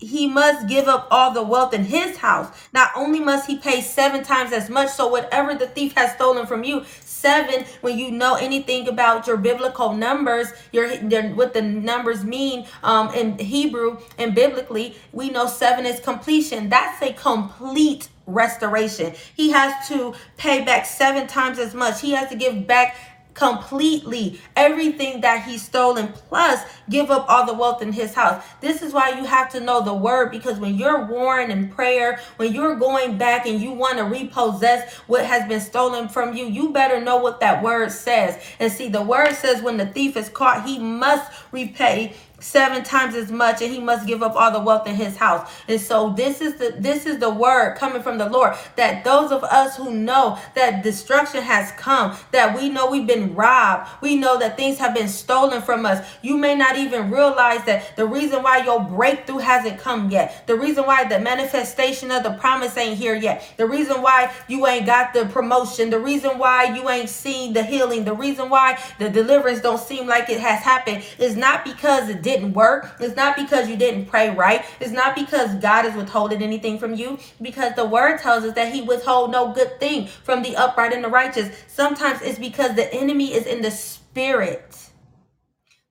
he must give up all the wealth in his house. Not only must he pay seven times as much, so whatever the thief has stolen from you, seven, when you know anything about your biblical numbers, your, what the numbers mean um, in Hebrew and biblically, we know seven is completion. That's a complete restoration. He has to pay back seven times as much. He has to give back completely everything that he's stolen plus give up all the wealth in his house. This is why you have to know the word because when you're warring in prayer when you're going back and you want to repossess what has been stolen from you you better know what that word says. And see the word says when the thief is caught he must repay seven times as much and he must give up all the wealth in his house. And so this is the this is the word coming from the lord that those of us who know that destruction has come that we know we've been robbed we know that things have been stolen from us you may not even realize that the reason why your breakthrough hasn't come yet the reason why the manifestation of the promise ain't here yet the reason why you ain't got the promotion the reason why you ain't seen the healing the reason why the deliverance don't seem like it has happened is not because it didn't work. It's not because you didn't pray right. It's not because God is withholding anything from you. Because the word tells us that he withhold no good thing from the upright and the righteous. Sometimes it's because the enemy is in the spirit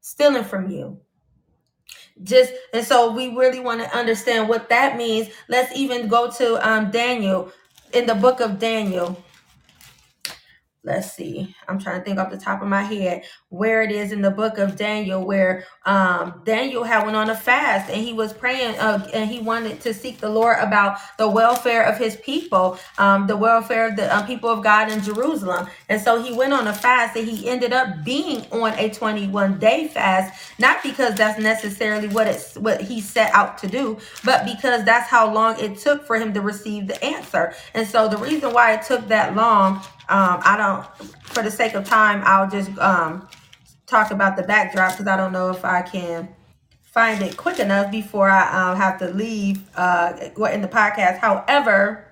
stealing from you just and so we really want to understand what that means let's even go to um daniel in the book of daniel let's see. I'm trying to think off the top of my head where it is in the book of daniel where um, daniel had went on a fast and he was praying uh, and he wanted to seek the lord about the welfare of his people um, the welfare of the uh, people of god in jerusalem. And so he went on a fast and he ended up being on a 21 day fast not because that's necessarily what it's what he set out to do but because that's how long it took for him to receive the answer. And so the reason why it took that long um, I don't, for the sake of time, I'll just um, talk about the backdrop because I don't know if I can find it quick enough before I um, have to leave uh, in the podcast. However,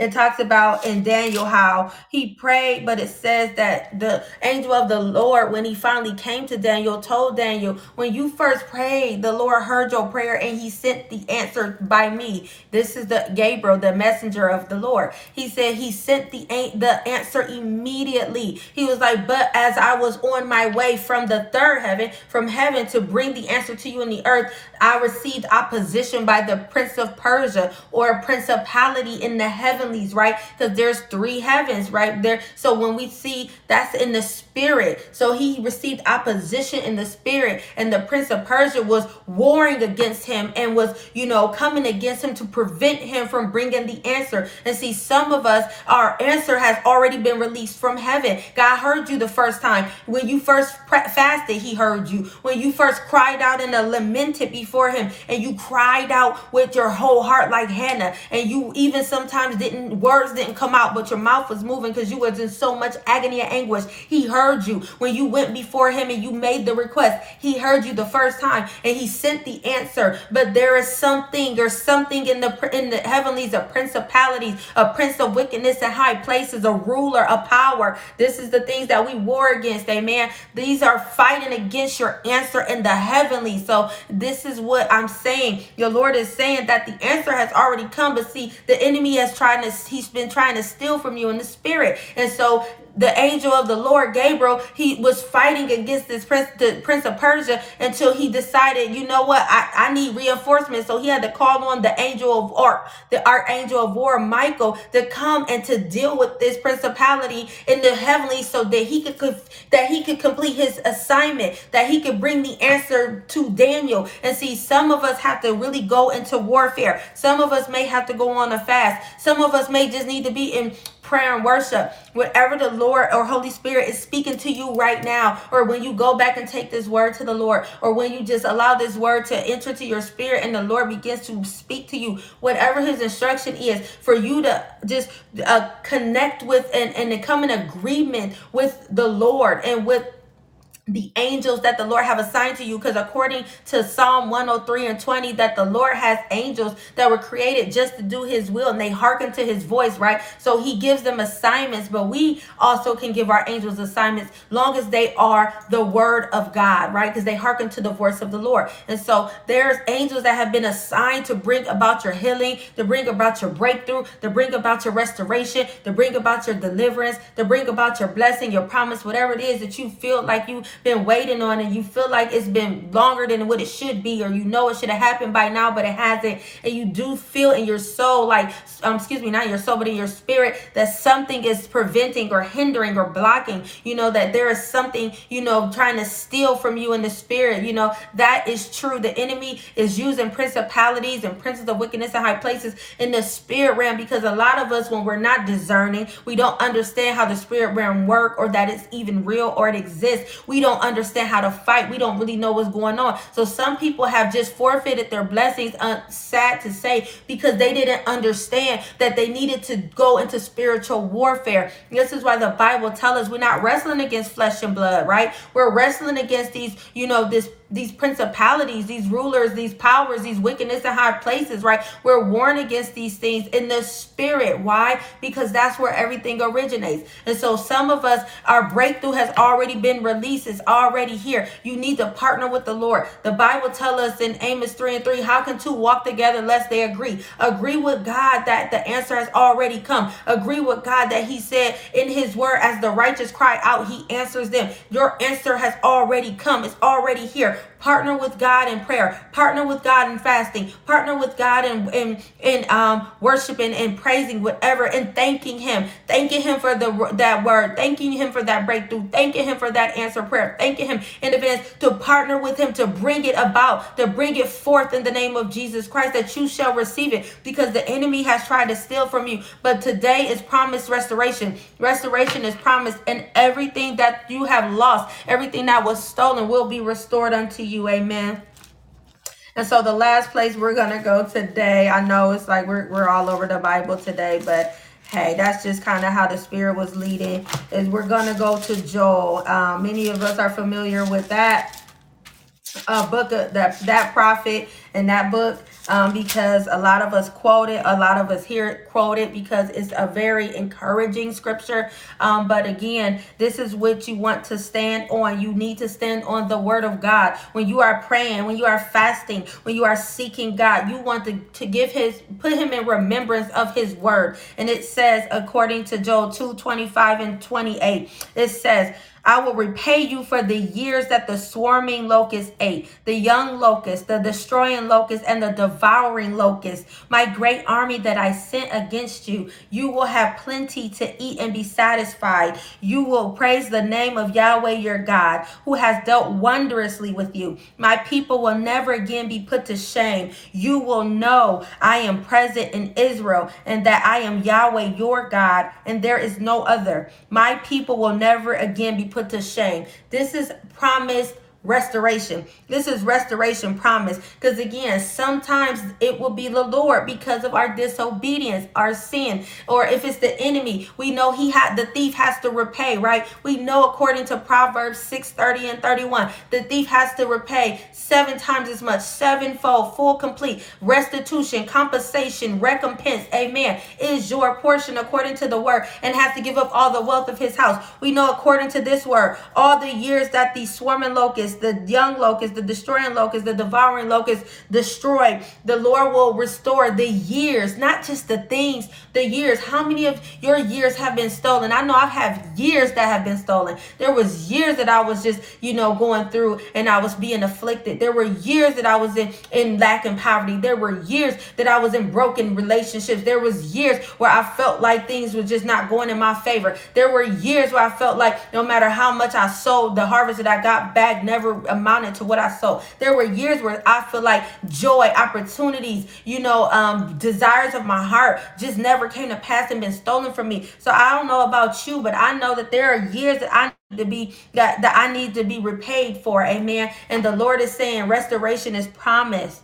it talks about in Daniel how he prayed, but it says that the angel of the Lord, when he finally came to Daniel, told Daniel, When you first prayed, the Lord heard your prayer and he sent the answer by me. This is the Gabriel, the messenger of the Lord. He said he sent the, the answer immediately. He was like, But as I was on my way from the third heaven, from heaven to bring the answer to you in the earth, I received opposition by the prince of Persia or a principality in the heavenlies, right? Because there's three heavens, right? There. So when we see that's in the spirit, so he received opposition in the spirit, and the prince of Persia was warring against him and was, you know, coming against him to prevent him from bringing the answer. And see, some of us, our answer has already been released from heaven. God heard you the first time. When you first fasted, he heard you. When you first cried out and lamented before before him and you cried out with your whole heart like Hannah and you even sometimes didn't words didn't come out but your mouth was moving because you was in so much agony and anguish. He heard you when you went before him and you made the request. He heard you the first time and he sent the answer. But there is something or something in the in the heavenlies a principalities a prince of wickedness in high places a ruler a power. This is the things that we war against amen. These are fighting against your answer in the heavenly so this is what I'm saying. Your Lord is saying that the answer has already come, but see, the enemy has tried to, he's been trying to steal from you in the spirit. And so the angel of the Lord, Gabriel, he was fighting against this prince, the prince of Persia until he decided, you know what, I, I need reinforcements. So he had to call on the angel of or the archangel of war, Michael, to come and to deal with this principality in the heavenly so that he could that he could complete his assignment, that he could bring the answer to Daniel. And see, some of us have to really go into warfare. Some of us may have to go on a fast. Some of us may just need to be in prayer and worship, whatever the Lord or Holy Spirit is speaking to you right now, or when you go back and take this word to the Lord, or when you just allow this word to enter to your spirit and the Lord begins to speak to you, whatever his instruction is, for you to just uh, connect with and, and to come in agreement with the Lord and with the angels that the Lord have assigned to you because according to Psalm 103 and 20 that the Lord has angels that were created just to do his will and they hearken to his voice right? So he gives them assignments but we also can give our angels assignments long as they are the word of God right? Because they hearken to the voice of the Lord. And so there's angels that have been assigned to bring about your healing to bring about your breakthrough to bring about your restoration to bring about your deliverance to bring about your blessing your promise whatever it is that you feel like you been waiting on and you feel like it's been longer than what it should be or you know it should have happened by now but it hasn't. And you do feel in your soul like um excuse me not your soul but in your spirit that something is preventing or hindering or blocking you know that there is something you know trying to steal from you in the spirit you know that is true the enemy is using principalities and princes of wickedness in high places in the spirit realm because a lot of us when we're not discerning we don't understand how the spirit realm work or that it's even real or it exists we don't understand how to fight. We don't really know what's going on. So some people have just forfeited their blessings, uh, sad to say, because they didn't understand that they needed to go into spiritual warfare. This is why the Bible tells us we're not wrestling against flesh and blood, right? We're wrestling against these, you know, this these principalities, these rulers, these powers, these wickedness in high places, right? We're warned against these things in the spirit. Why? Because that's where everything originates. And so some of us, our breakthrough has already been released. It's already here. You need to partner with the Lord. The Bible tells us in Amos 3 and 3, how can two walk together lest they agree? Agree with God that the answer has already come. Agree with God that he said in his word, as the righteous cry out, he answers them. Your answer has already come. It's already here. Partner with God in prayer. Partner with God in fasting. Partner with God in in, in um worshiping and praising whatever and thanking Him. Thanking Him for the that word. Thanking Him for that breakthrough. Thanking Him for that answer prayer. Thanking Him in advance to partner with Him to bring it about, to bring it forth in the name of Jesus Christ that you shall receive it because the enemy has tried to steal from you. But today is promised restoration. Restoration is promised, and everything that you have lost, everything that was stolen, will be restored unto you. Amen. And so the last place we're going to go today, I know it's like we're, we're all over the Bible today, but hey, that's just kind of how the Spirit was leading, is we're going to go to Joel. Um, many of us are familiar with that uh, book, of that, that prophet and that book um, because a lot of us quote it, a lot of us hear it quoted because it's a very encouraging scripture. Um, but again, this is what you want to stand on. You need to stand on the word of God. When you are praying, when you are fasting, when you are seeking God, you want to, to give his, put him in remembrance of his word. And it says, according to Joel 2 25 and 28, it says, I will repay you for the years that the swarming locust ate, the young locust, the destroying locust, and the devouring locust. My great army that I sent against you, you will have plenty to eat and be satisfied. You will praise the name of Yahweh your God, who has dealt wondrously with you. My people will never again be put to shame. You will know I am present in Israel and that I am Yahweh your God, and there is no other. My people will never again be put to shame. This is promised restoration. This is restoration promise. Because again, sometimes it will be the Lord because of our disobedience, our sin, or if it's the enemy, we know he had the thief has to repay, right? We know according to Proverbs 6 30 and 31, the thief has to repay seven times as much, sevenfold, full complete restitution, compensation, recompense. Amen. Is your portion according to the word and has to give up all the wealth of his house. We know according to this word, all the years that the swarming locusts the young locust, the destroying locust, the devouring locust destroy. The Lord will restore the years, not just the things, the years. How many of your years have been stolen? I know I've had years that have been stolen. There was years that I was just, you know, going through and I was being afflicted. There were years that I was in, in lack and poverty. There were years that I was in broken relationships. There was years where I felt like things were just not going in my favor. There were years where I felt like no matter how much I sowed, the harvest that I got back never never amounted to what I saw. There were years where I feel like joy, opportunities, you know, um, desires of my heart just never came to pass and been stolen from me. So I don't know about you, but I know that there are years that I need to be that, that I need to be repaid for. Amen. And the Lord is saying restoration is promised.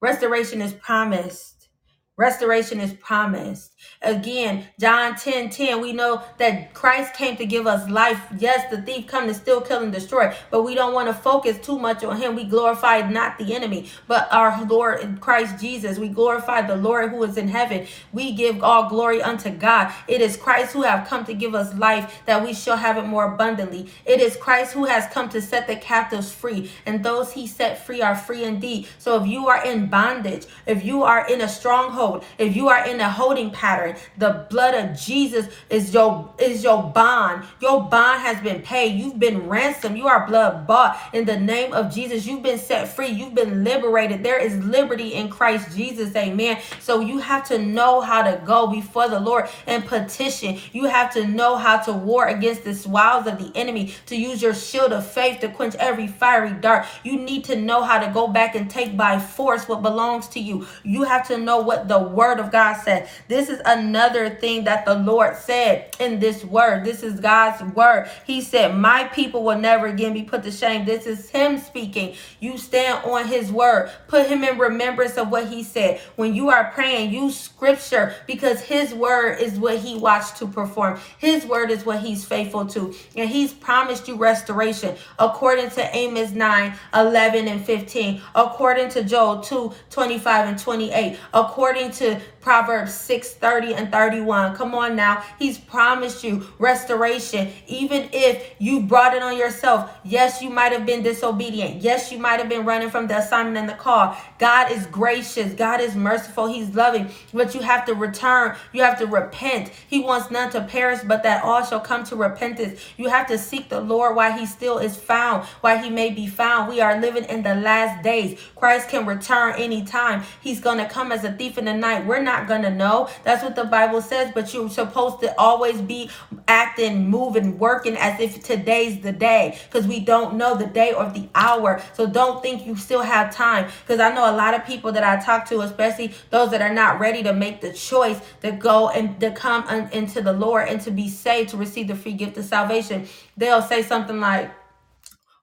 Restoration is promised. Restoration is promised. Again, John 10 10, we know that Christ came to give us life. Yes, the thief come to steal, kill, and destroy, but we don't want to focus too much on him. We glorify not the enemy, but our Lord in Christ Jesus. We glorify the Lord who is in heaven. We give all glory unto God. It is Christ who have come to give us life that we shall have it more abundantly. It is Christ who has come to set the captives free, and those he set free are free indeed. So if you are in bondage, if you are in a stronghold, if you are in a holding pattern, the blood of Jesus is your is your bond. Your bond has been paid. You've been ransomed. You are blood bought in the name of Jesus. You've been set free. You've been liberated. There is liberty in Christ Jesus. Amen. So you have to know how to go before the Lord and petition. You have to know how to war against the wiles of the enemy, to use your shield of faith to quench every fiery dart. You need to know how to go back and take by force what belongs to you. You have to know what the the word of God said. This is another thing that the Lord said in this word. This is God's word. He said, My people will never again be put to shame. This is Him speaking. You stand on His word. Put Him in remembrance of what He said. When you are praying, use scripture because His word is what He watched to perform. His word is what He's faithful to. And He's promised you restoration according to Amos 9 11 and 15, according to Joel 2 25 and 28, according to Proverbs 6 30 and 31. Come on now. He's promised you restoration. Even if you brought it on yourself. Yes, you might have been disobedient. Yes, you might have been running from the assignment and the call. God is gracious. God is merciful. He's loving. But you have to return. You have to repent. He wants none to perish, but that all shall come to repentance. You have to seek the Lord while he still is found, while he may be found. We are living in the last days. Christ can return anytime. He's going to come as a thief in the night. We're not not going to know. That's what the Bible says, but you're supposed to always be acting, moving, working as if today's the day because we don't know the day or the hour. So don't think you still have time because I know a lot of people that I talk to, especially those that are not ready to make the choice to go and to come into the Lord and to be saved, to receive the free gift of salvation. They'll say something like,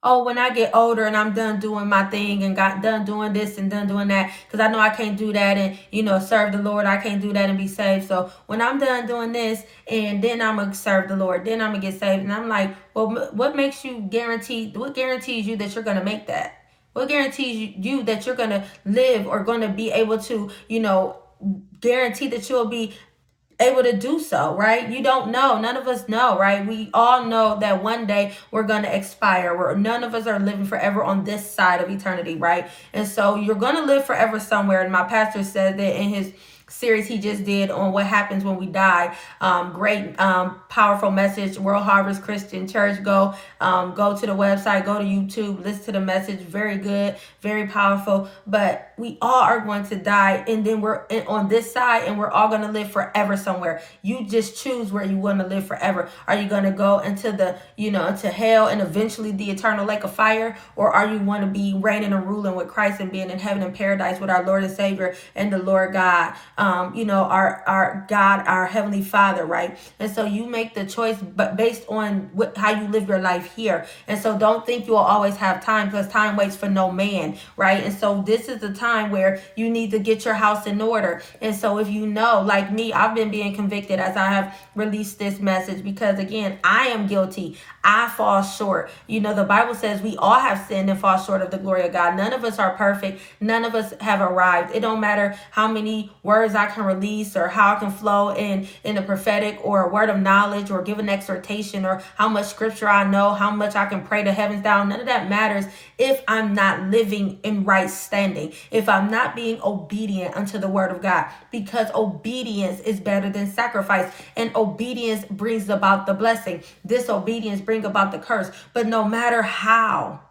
oh, when I get older and I'm done doing my thing and got done doing this and done doing that, because I know I can't do that and, you know, serve the Lord, I can't do that and be saved. So when I'm done doing this and then I'm going to serve the Lord, then I'm going to get saved. And I'm like, well, what makes you guarantee, what guarantees you that you're going to make that? What guarantees you that you're going to live or going to be able to, you know, guarantee that you'll be able to do so, right? You don't know. None of us know, right? We all know that one day we're going to expire. Where none of us are living forever on this side of eternity, right? And so you're going to live forever somewhere. And my pastor said that in his series he just did on what happens when we die. Um, great, um, powerful message. World Harvest Christian Church. Go, um, go to the website. Go to YouTube. Listen to the message. Very good. Very powerful. But we all are going to die, and then we're in, on this side, and we're all going to live forever somewhere. You just choose where you want to live forever. Are you going to go into the, you know, into hell and eventually the eternal lake of fire, or are you want to be reigning and ruling with Christ and being in heaven and paradise with our Lord and Savior and the Lord God? Um, you know, our our God, our heavenly Father, right? And so you make the choice, but based on what, how you live your life here. And so don't think you'll always have time because time waits for no man, right? And so this is the time where you need to get your house in order. And so if you know, like me, I've been being convicted as I have released this message because again, I am guilty. I fall short. You know, the Bible says we all have sinned and fall short of the glory of God. None of us are perfect. None of us have arrived. It don't matter how many words words I can release or how I can flow in in the prophetic or a word of knowledge or give an exhortation or how much scripture I know, how much I can pray the heavens down. None of that matters if I'm not living in right standing, if I'm not being obedient unto the word of God, because obedience is better than sacrifice and obedience brings about the blessing. Disobedience bring about the curse. But no matter how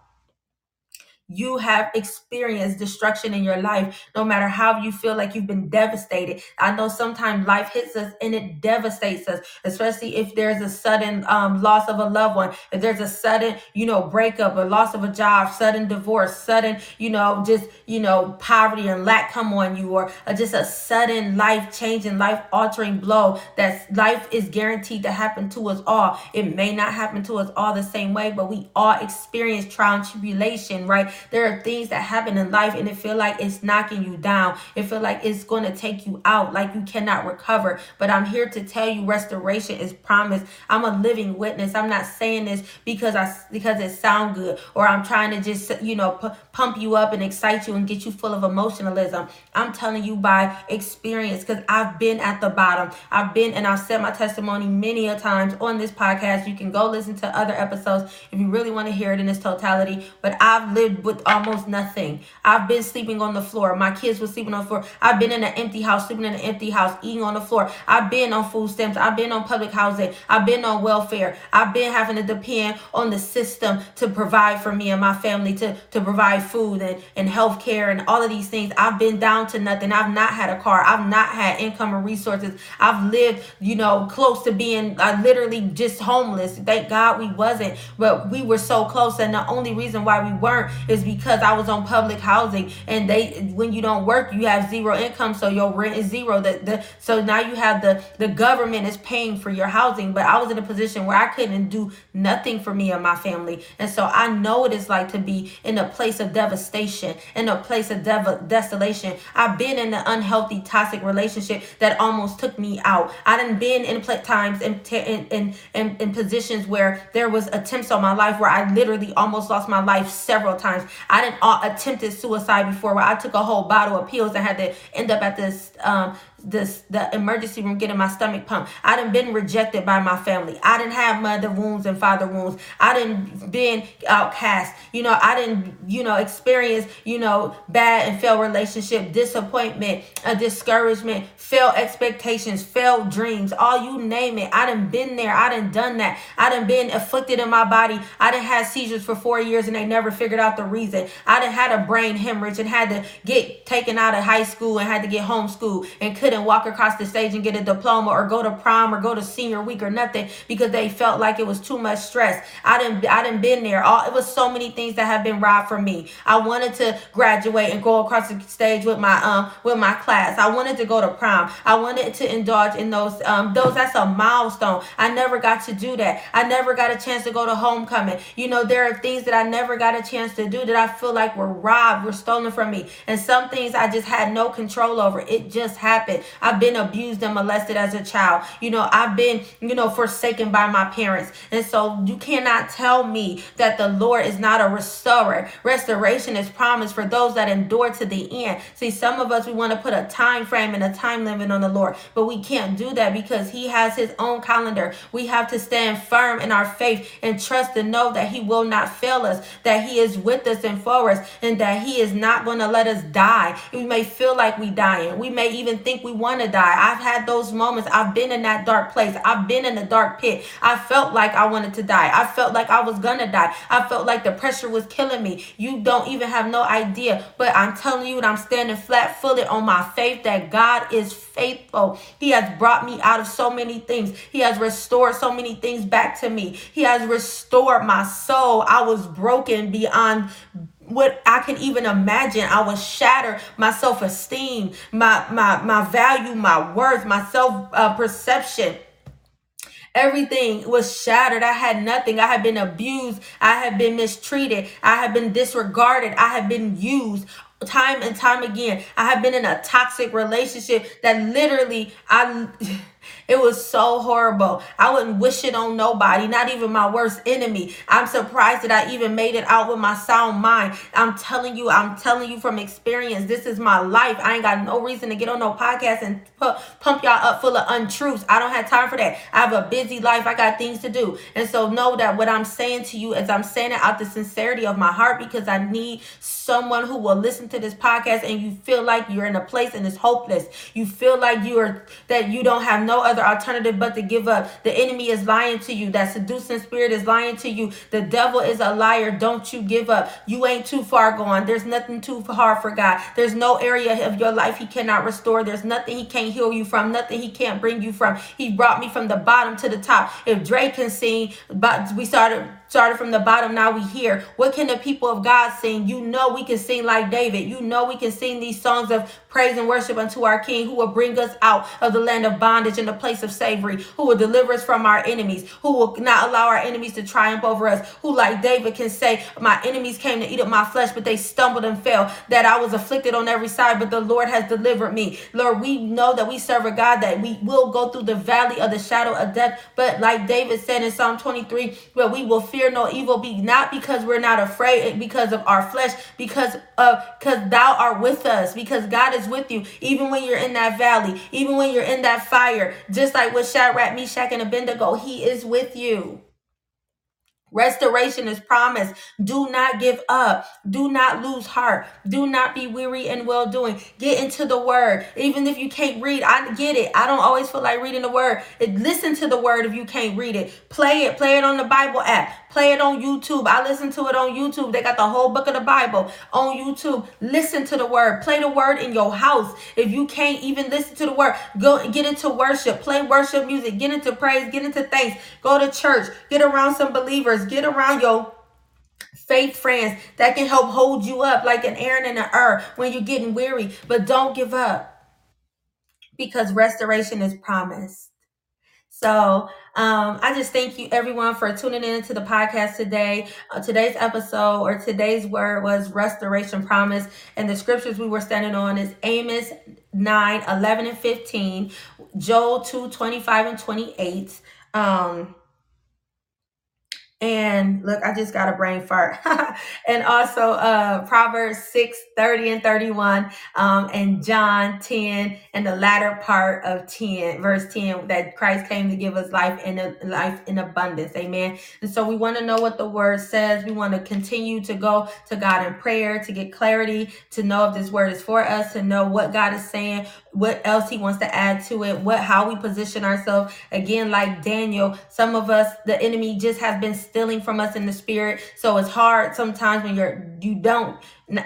you have experienced destruction in your life, no matter how you feel like you've been devastated. I know sometimes life hits us and it devastates us, especially if there's a sudden um, loss of a loved one, if there's a sudden, you know, breakup, a loss of a job, sudden divorce, sudden, you know, just, you know, poverty and lack come on you, or uh, just a sudden life changing, life altering blow that life is guaranteed to happen to us all. It may not happen to us all the same way, but we all experience trial and tribulation, right? There are things that happen in life and it feel like it's knocking you down. It feel like it's going to take you out, like you cannot recover. But I'm here to tell you restoration is promised. I'm a living witness. I'm not saying this because I because it sound good or I'm trying to just, you know, p- pump you up and excite you and get you full of emotionalism. I'm telling you by experience because I've been at the bottom. I've been and I've said my testimony many a times on this podcast. You can go listen to other episodes if you really want to hear it in its totality. But I've lived with almost nothing. I've been sleeping on the floor. My kids were sleeping on the floor. I've been in an empty house, sleeping in an empty house, eating on the floor. I've been on food stamps. I've been on public housing. I've been on welfare. I've been having to depend on the system to provide for me and my family, to, to provide food and, and health care and all of these things. I've been down to nothing. I've not had a car. I've not had income or resources. I've lived, you know, close to being uh, literally just homeless. Thank God we wasn't, but we were so close. And the only reason why we weren't is because I was on public housing and they when you don't work you have zero income so your rent is zero. The, the so now you have the the government is paying for your housing but I was in a position where I couldn't do nothing for me and my family. And so I know what it's like to be in a place of devastation in a place of dev- desolation. I've been in an unhealthy toxic relationship that almost took me out. I didn't been in times in, in, in, in, in positions where there was attempts on my life where I literally almost lost my life several times I didn't uh, attempted suicide before where I took a whole bottle of pills and had to end up at this um this the emergency room getting my stomach pumped. I didn't been rejected by my family. I didn't have mother wounds and father wounds. I didn't been outcast. You know, I didn't, you know, experience, you know, bad and failed relationship, disappointment, a discouragement, failed expectations, failed dreams, all you name it. I didn't been there. I didn't done that. I didn't been afflicted in my body. I didn't have seizures for four years and they never figured out the reason. I didn't had a brain hemorrhage and had to get taken out of high school and had to get homeschooled and could couldn't walk across the stage and get a diploma or go to prom or go to senior week or nothing because they felt like it was too much stress. I didn't I didn't been there. All it was so many things that have been robbed from me. I wanted to graduate and go across the stage with my um with my class. I wanted to go to prom. I wanted to indulge in those um those that's a milestone. I never got to do that. I never got a chance to go to homecoming. You know, there are things that I never got a chance to do that I feel like were robbed, were stolen from me. And some things I just had no control over. It just happened. I've been abused and molested as a child. You know, I've been, you know, forsaken by my parents. And so you cannot tell me that the Lord is not a restorer. Restoration is promised for those that endure to the end. See, some of us, we want to put a time frame and a time limit on the Lord, but we can't do that because He has His own calendar. We have to stand firm in our faith and trust and know that He will not fail us, that He is with us and for us, and that He is not going to let us die. We may feel like we dying. We may even think we we want to die. I've had those moments. I've been in that dark place. I've been in the dark pit. I felt like I wanted to die. I felt like I was gonna die. I felt like the pressure was killing me. You don't even have no idea. But I'm telling you, and I'm standing flat footed on my faith that God is faithful. He has brought me out of so many things. He has restored so many things back to me. He has restored my soul. I was broken beyond what I can even imagine. I was shattered. My self esteem, my my my value, my worth, my self uh, perception. Everything was shattered. I had nothing. I had been abused. I had been mistreated. I had been disregarded. I had been used time and time again. I have been in a toxic relationship that literally I It was so horrible. I wouldn't wish it on nobody, not even my worst enemy. I'm surprised that I even made it out with my sound mind. I'm telling you, I'm telling you from experience, this is my life. I ain't got no reason to get on no podcast and pump y'all up full of untruths. I don't have time for that. I have a busy life. I got things to do. And so know that what I'm saying to you is I'm saying it out the sincerity of my heart because I need someone who will listen to this podcast and you feel like you're in a place and it's hopeless. You feel like you are that you don't have no other alternative but to give up. The enemy is lying to you. That seducing spirit is lying to you. The devil is a liar. Don't you give up. You ain't too far gone. There's nothing too hard for God. There's no area of your life he cannot restore. There's nothing he can't heal you from. Nothing he can't bring you from. He brought me from the bottom to the top. If Drake can sing, but we started started from the bottom now we here what can the people of god sing? You know we can sing like david. You know we can sing these songs of praise and worship unto our king who will bring us out of the land of bondage and the place of slavery who will deliver us from our enemies who will not allow our enemies to triumph over us who like david can say my enemies came to eat up my flesh but they stumbled and fell that i was afflicted on every side but the lord has delivered me. Lord we know that we serve a god that we will go through the valley of the shadow of death but like david said in psalm 23 where we will fear fear no evil be not because we're not afraid eh, because of our flesh because of because thou art with us because god is with you even when you're in that valley even when you're in that fire just like with shadrach meshach and abednego he is with you Restoration is promised. Do not give up. Do not lose heart. Do not be weary and well doing. Get into the word. Even if you can't read, I get it. I don't always feel like reading the word. Listen to the word if you can't read it. Play it. Play it on the Bible app. Play it on YouTube. I listen to it on YouTube. They got the whole book of the Bible on YouTube. Listen to the word. Play the word in your house. If you can't even listen to the word, go get into worship. Play worship music. Get into praise. Get into thanks. Go to church. Get around some believers. Get around your faith friends that can help hold you up like an Aaron and an Hur when you're getting weary. But don't give up because restoration is promised. So um, I just thank you everyone for tuning in to the podcast today. Uh, today's episode or today's word was restoration promise. And the scriptures we were standing on is Amos 9, 11 and 15, Joel 2, 25 and 28. Um, and look i just got a brain fart. And also uh proverbs 6 30 and 31 um and john 10 and the latter part of 10 verse 10 that christ came to give us life and a life in abundance. Amen. And so we want to know what the word says. We want to continue to go to god in prayer to get clarity to know if this word is for us to know what god is saying what else he wants to add to it what how we position ourselves. Again like daniel some of us the enemy just has been stealing from us in the spirit. So it's hard sometimes when you're you don't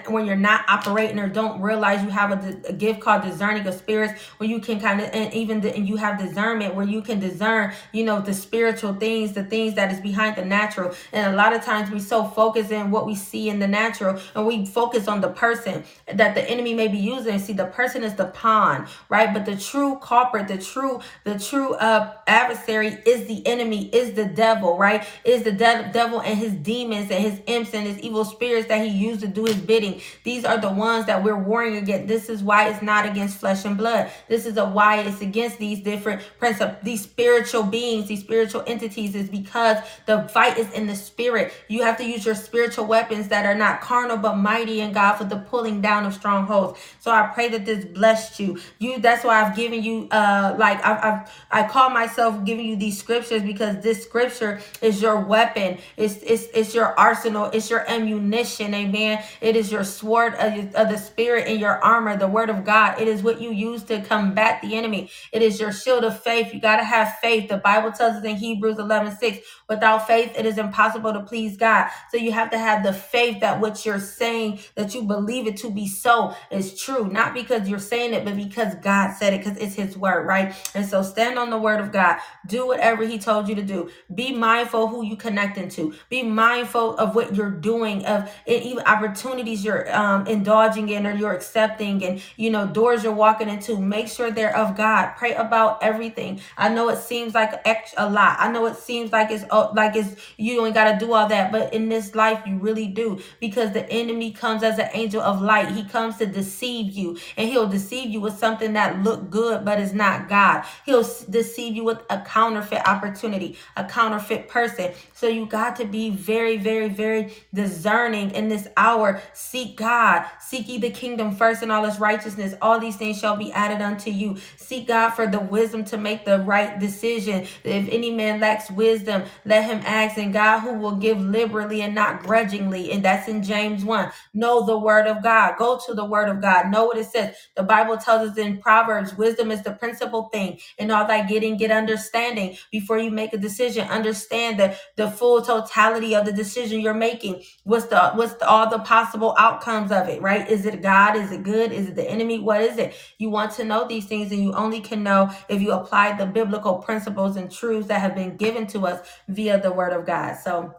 when you're not operating or don't realize you have a, a gift called discerning of spirits where you can kind of and even the, and you have discernment where you can discern you know the spiritual things the things that is behind the natural. And a lot of times we so focus in what we see in the natural and we focus on the person that the enemy may be using. See the person is the pawn right? But the true culprit the true the true uh adversary is the enemy is the devil right? Is the de- devil and his demons and his imps and his evil spirits that he used to do his business these are the ones that we're warring against. This is why it's not against flesh and blood. This is a why it's against these different principles, these spiritual beings, these spiritual entities, is because the fight is in the spirit. You have to use your spiritual weapons that are not carnal but mighty in God for the pulling down of strongholds. So I pray that this blessed you. You that's why I've given you uh like I've, I've I call myself giving you these scriptures because this scripture is your weapon. It's it's it's your arsenal. It's your ammunition. Amen. It is is your sword of, the spirit and your armor, the word of God. It is what you use to combat the enemy. It is your shield of faith. You got to have faith. The Bible tells us in Hebrews 11 6, without faith, it is impossible to please God. So you have to have the faith that what you're saying, that you believe it to be so, is true. Not because you're saying it, but because God said it, because it's His word, right? And so stand on the word of God. Do whatever He told you to do. Be mindful who you connecting to. Be mindful of what you're doing, of even opportunities you're um, indulging in or you're accepting and you know doors you're walking into make sure they're of god pray about everything i know it seems like a lot i know it seems like it's uh, like it's you ain't got to do all that. But in this life you really do. Because the enemy comes as an angel of light. He comes to deceive you. And he'll deceive you with something that look good but is not god. He'll deceive you with a counterfeit opportunity a counterfeit person so you got to be very very very discerning in this hour Seek God. Seek ye the kingdom first and all its righteousness. All these things shall be added unto you. Seek God for the wisdom to make the right decision. If any man lacks wisdom, let him ask. And God who will give liberally and not grudgingly. And that's in James 1. Know the word of God. Go to the word of God. Know what it says. The Bible tells us in Proverbs, wisdom is the principal thing. In all that getting, get understanding before you make a decision. Understand that the, the full totality of the decision you're making. What's the what's the, all the possible outcomes of it, right? Is it God? Is it good? Is it the enemy? What is it? You want to know these things, and you only can know if you apply the biblical principles and truths that have been given to us via the word of God. So,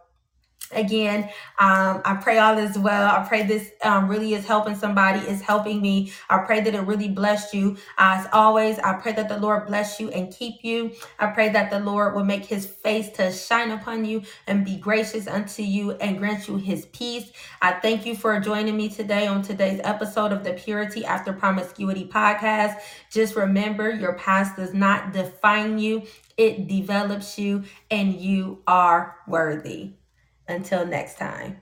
again um, i pray all is well. I pray this um, really is helping somebody is helping me. I pray that it really blessed you. As always i pray that the lord bless you and keep you. I pray that the lord will make his face to shine upon you and be gracious unto you and grant you his peace. I thank you for joining me today on today's episode of the purity after promiscuity podcast. Just remember your past does not define you. It develops you and you are worthy until next time.